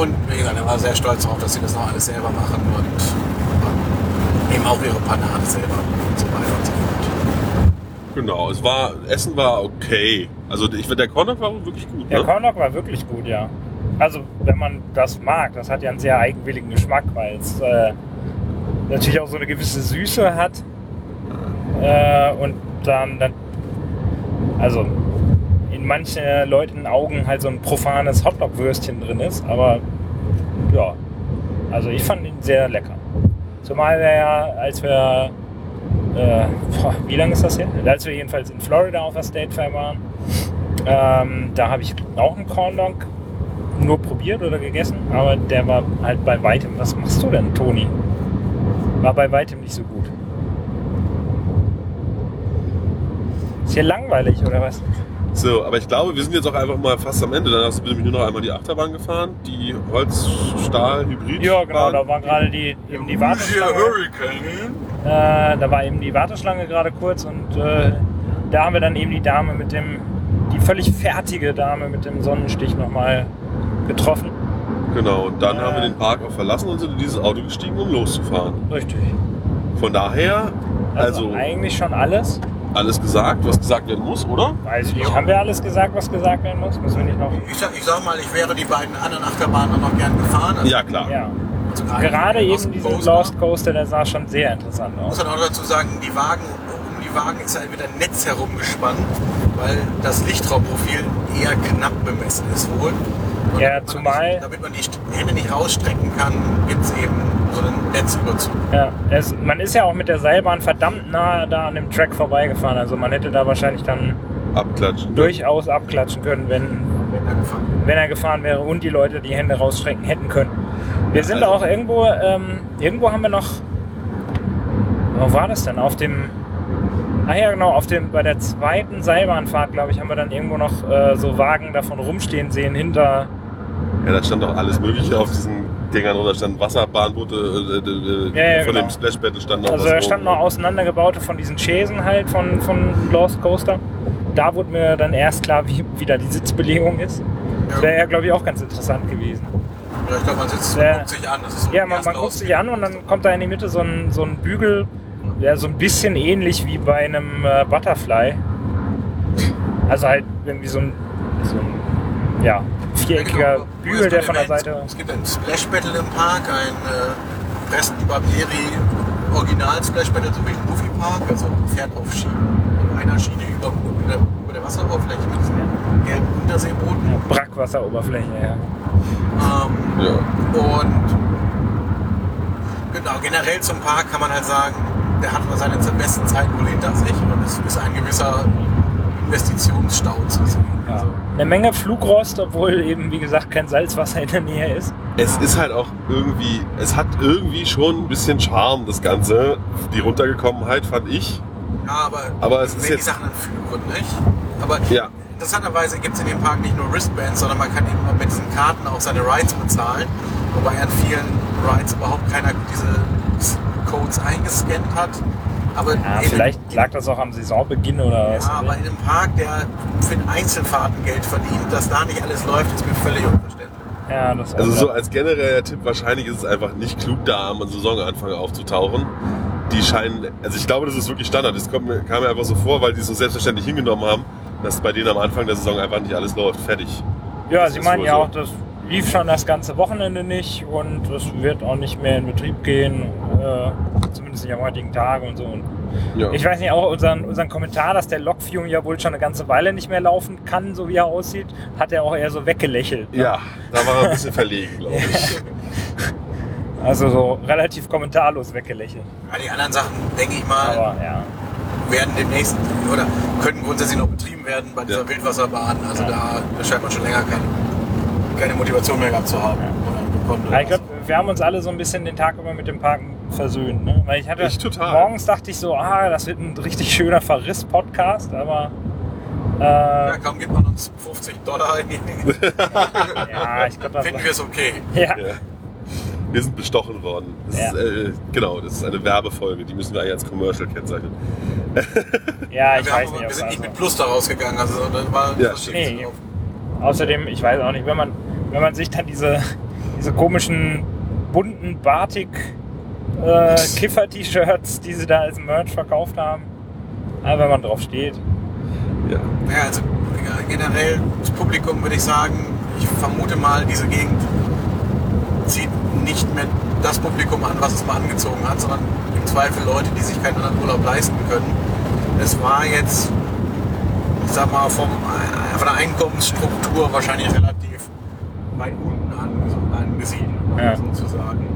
Und wie gesagt, er war sehr stolz darauf, dass sie das noch alles selber machen und eben auch ihre Panade selber und so weiter und so fort. Genau, es war, Essen war okay. Also ich finde, der Corn Dog war wirklich gut, Der ne? Corn Dog war wirklich gut, ja. Also, wenn man das mag, das hat ja einen sehr eigenwilligen Geschmack, weil es äh, natürlich auch so eine gewisse Süße hat. Äh, und dann, dann, also in manchen Leuten Augen halt so ein profanes Hotdog-Würstchen drin ist, aber ja, also ich fand ihn sehr lecker. Zumal wir ja, als wir, äh, boah, wie lange ist das her? Als wir jedenfalls in Florida auf der State Fair waren, ähm, da habe ich auch einen Corn Dog nur probiert oder gegessen, aber der war halt bei weitem. Was machst du denn, Toni? War bei weitem nicht so gut. Ist hier langweilig oder was? So, aber ich glaube, wir sind jetzt auch einfach mal fast am Ende. Dann hast du nämlich nur noch einmal die Achterbahn gefahren, die Holz-Stahl-Hybrid. Ja, genau, da war gerade die, eben die Warteschlange. Äh, da war eben die Warteschlange gerade kurz und äh, da haben wir dann eben die Dame mit dem, die völlig fertige Dame mit dem Sonnenstich nochmal getroffen. Genau, und dann Äh. haben wir den Park auch verlassen und sind in dieses Auto gestiegen, um loszufahren. Richtig. Von daher, Also, also eigentlich schon alles. alles gesagt, was gesagt werden muss, oder? Weiß ich nicht. Haben wir alles gesagt, was gesagt werden muss? Müssen wir nicht noch? Ich sag, ich sag mal, ich wäre die beiden anderen Achterbahnen noch gern gefahren. Also, Ja, klar. Ja. also Gerade Lost eben dieser Coaster. Lost Coaster, der sah schon sehr interessant Ich muss aus. dann auch dazu sagen, die Wagen, um die Wagen ist halt wieder ein Netz herumgespannt, weil das Lichtraumprofil eher knapp bemessen ist wohl. Und Ja, damit man zumal- Nicht, damit man die Hände nicht rausstrecken kann, gibt es eben so einen Netzüberzug. Ja, es, man ist ja auch mit der Seilbahn verdammt nah da an dem Track vorbeigefahren. Also man hätte da wahrscheinlich dann Abklatschen. durchaus abklatschen können, wenn, wenn er gefahren wenn er gefahren wäre und die Leute die Hände rausstrecken hätten können. Wir sind Also- auch irgendwo, ähm, irgendwo haben wir noch, wo war das denn? Auf dem, ah ja genau, auf dem, bei der zweiten Seilbahnfahrt, glaube ich, haben wir dann irgendwo noch äh, so Wagen davon rumstehen sehen hinter, Ja, da stand doch alles Mögliche auf diesen Dingern. Oder stand Wasserbahnboote. Äh, äh, Ja, ja, von genau. dem Splash Battle stand noch also da standen noch auseinandergebaute von diesen Chasen halt von, von Lost Coaster. Da wurde mir dann erst klar, wie, wie da die Sitzbelegung ist. Das wäre ja, glaube ich, auch ganz interessant gewesen. Ja, ich glaube, man sitzt, Ja. guckt sich an. Das ist so Ja, man, man guckt sich an und dann kommt da in die Mitte so ein, so ein Bügel, der so ein bisschen ähnlich wie bei einem äh, Butterfly. Also halt irgendwie so ein, so ein ja, viereckiger Genau. Bügel, der von der Es gibt Seite. Es gibt ein Splash Battle im Park, ein äh, Preston Barbieri Original Splash Battle, so wie ein Movie Park, also fährt auf Schienen, auf einer Schiene über, über, der, über der Wasseroberfläche mit diesem gelben Unterseeboden. Ja, Brackwasseroberfläche, ja. Ähm, Ja. Und genau, generell zum Park kann man halt sagen, der hat mal seine besten Zeiten wohl hinter sich und es ist ein gewisser Investitionsstau zu sehen. ja. Also, Eine Menge Flugrost, obwohl eben, wie gesagt, kein Salzwasser in der Nähe ist. Es ist halt auch irgendwie, es hat irgendwie schon ein bisschen Charme, das Ganze. Die Runtergekommenheit fand ich. ja, aber, Aber es ist wenn die jetzt- Sachen dann führen, nicht? Aber Ja. interessanterweise gibt es in dem Park nicht nur Wristbands, sondern man kann eben mit diesen Karten auch seine Rides bezahlen. Wobei an vielen Rides überhaupt keiner diese Codes eingescannt hat. Aber Ja, vielleicht lag das auch am Saisonbeginn oder was. Ja, aber in einem Park, der für Einzelfahrten Geld verdient, dass da nicht alles läuft, ist mir völlig unverständlich. Ja, das Also so als genereller Tipp, wahrscheinlich ist es einfach nicht klug, da am Saisonanfang aufzutauchen. Die scheinen, also ich glaube, das ist wirklich Standard. Das kommt, mir- kam mir einfach so vor, weil die es so selbstverständlich hingenommen haben, dass bei denen am Anfang der Saison einfach nicht alles läuft. Fertig. Ja, Das sie meinen ja so. auch, das lief schon das ganze Wochenende nicht und es wird auch nicht mehr in Betrieb gehen, äh, zumindest nicht am heutigen Tag und so. Und Ja. ich weiß nicht, auch unseren, unseren Kommentar, dass der Lokview ja wohl schon eine ganze Weile nicht mehr laufen kann, so wie er aussieht, hat er auch eher so weggelächelt. ne? ja, da war er ein bisschen verlegen, glaube ich. Also so relativ kommentarlos weggelächelt. Ja, die anderen Sachen, denke ich mal, Aber ja. werden demnächst oder können grundsätzlich noch betrieben werden bei dieser Ja. Wildwasserbahn. Also Ja. da, da scheint man schon länger keine, keine Motivation mehr gehabt zu haben. Ja, ich glaube, wir haben uns alle so ein bisschen den Tag über mit dem Parken versöhnt. Ne? Weil ich hatte Ich total. morgens dachte ich so, ah, das wird ein richtig schöner Verriss-Podcast, aber äh, ja, kaum gibt man uns 50 Dollar, ja, ich glaube, finden wir es okay. ja. Ja. Wir sind bestochen worden. Das Ja. ist, äh, genau, das ist eine Werbefolge, die müssen wir eigentlich als Commercial kennzeichnen. ja, ich wir, weiß haben, nicht, wir sind nicht mit Plus da rausgegangen. Also da war Ja, das nee. Außerdem, ich weiß auch nicht, wenn man, wenn man sich dann diese, diese komischen bunten Batik äh, Kiffer-T-Shirts, die sie da als Merch verkauft haben, aber wenn man drauf steht. Ja. Ja, also generell das Publikum würde ich sagen, ich vermute mal, diese Gegend zieht nicht mehr das Publikum an, was es mal angezogen hat, sondern im Zweifel Leute, die sich keinen anderen Urlaub leisten können. Es war jetzt, ich sag mal, vom, von der Einkommensstruktur wahrscheinlich relativ weit unten ange- angesiedelt, um Ja. sozusagen.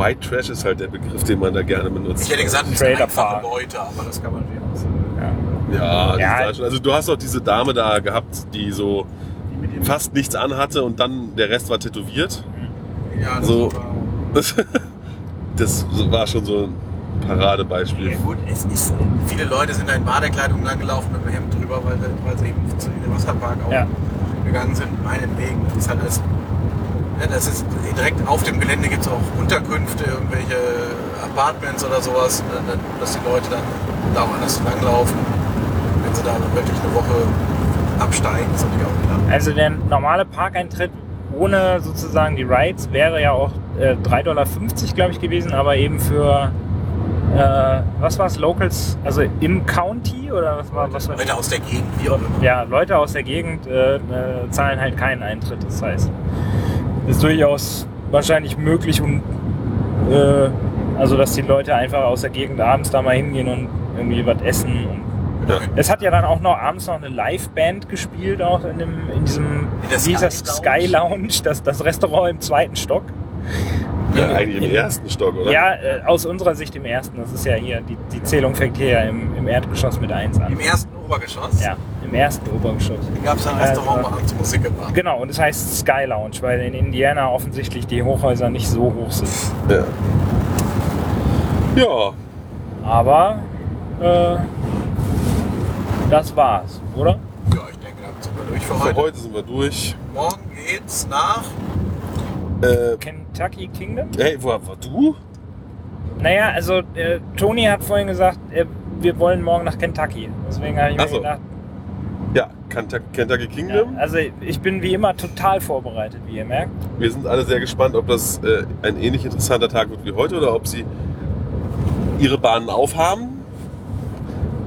White Trash ist halt der Begriff, den man da gerne benutzt. Ich hätte gesagt, es ist Trailer einfache. Leute, aber das kann man nicht. Ja. Ja, das Ja. schon. Also du hast doch diese Dame da gehabt, die so fast nichts anhatte und dann der Rest war tätowiert. Ja, das So. war- Das, das war schon so ein Paradebeispiel. Ja, gut, es ist, viele Leute sind da in Badekleidung langgelaufen mit dem Hemd drüber, weil, weil sie eben zu in den Wasserpark auch Ja. gegangen sind. Meinetwegen, das ist halt alles. Ja, das ist direkt auf dem Gelände gibt es auch Unterkünfte, irgendwelche Apartments oder sowas, ne, dass die Leute dann da auch anders langlaufen. Wenn sie da wirklich eine Woche absteigen, ist natürlich auch klar. Also der normale Parkeintritt ohne sozusagen die Rides wäre ja auch äh, 3,50 Dollar, glaube ich, gewesen, aber eben für, äh, was war es, Locals, also im County oder was war, was war Leute aus der Gegend, wie auch immer. Ja, Leute aus der Gegend äh, äh, zahlen halt keinen Eintritt. Das heißt, ist durchaus wahrscheinlich möglich und äh, also dass die Leute einfach aus der Gegend abends da mal hingehen und irgendwie was essen. Ja. es hat ja dann auch noch abends noch eine Liveband gespielt, auch in, dem, in diesem In dieser Sky Sky Lounge, das, das Restaurant im zweiten Stock. Ja, eigentlich im ersten Stock, oder? Ja, äh, aus unserer Sicht im ersten. Das ist ja hier, die, die Zählung fängt hier ja im, im Erdgeschoss mit 1 an. Im ersten Obergeschoss Ja, im ersten Obergeschoss. gab es ein Ja, Restaurant, wo abends Musik gemacht. Genau, und es heißt Sky Lounge, weil in Indiana offensichtlich die Hochhäuser nicht so hoch sind. Ja. Ja, Aber äh, das war's, oder? Ja, ich denke, damit sind wir durch für für heute. heute sind wir durch. Morgen geht's nach. Äh, Kentucky Kingdom? hey, wo war du? Naja, also äh, Toni hat vorhin gesagt, äh, wir wollen morgen nach Kentucky. Deswegen habe ich mir so. gedacht, Ja, Kentucky, Kentucky ja, Kingdom. also ich bin wie immer total vorbereitet, wie ihr merkt. Wir sind alle sehr gespannt, ob das äh, ein ähnlich interessanter Tag wird wie heute oder ob sie ihre Bahnen aufhaben.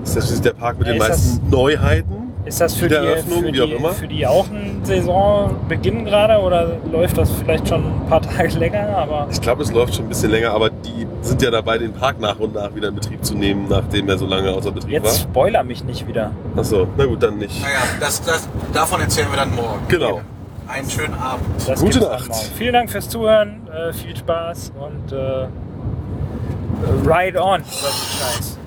Das ist natürlich der Park mit Ja, den ist meisten Neuheiten. Ist das für die, für, wie auch die, immer? für die auch ein Saisonbeginn gerade oder läuft das vielleicht schon ein paar Tage länger? Aber Ich glaube, es läuft schon ein bisschen länger, aber die sind ja dabei, den Park nach und nach wieder in Betrieb zu nehmen, nachdem er so lange außer Betrieb jetzt spoiler mich nicht wieder. war. Achso, na gut, dann nicht. Naja, das, das, davon erzählen wir dann morgen. Genau. Einen schönen Abend. Das Gute Nacht. Vielen Dank fürs Zuhören, äh, viel Spaß und äh, ride on. Scheiß.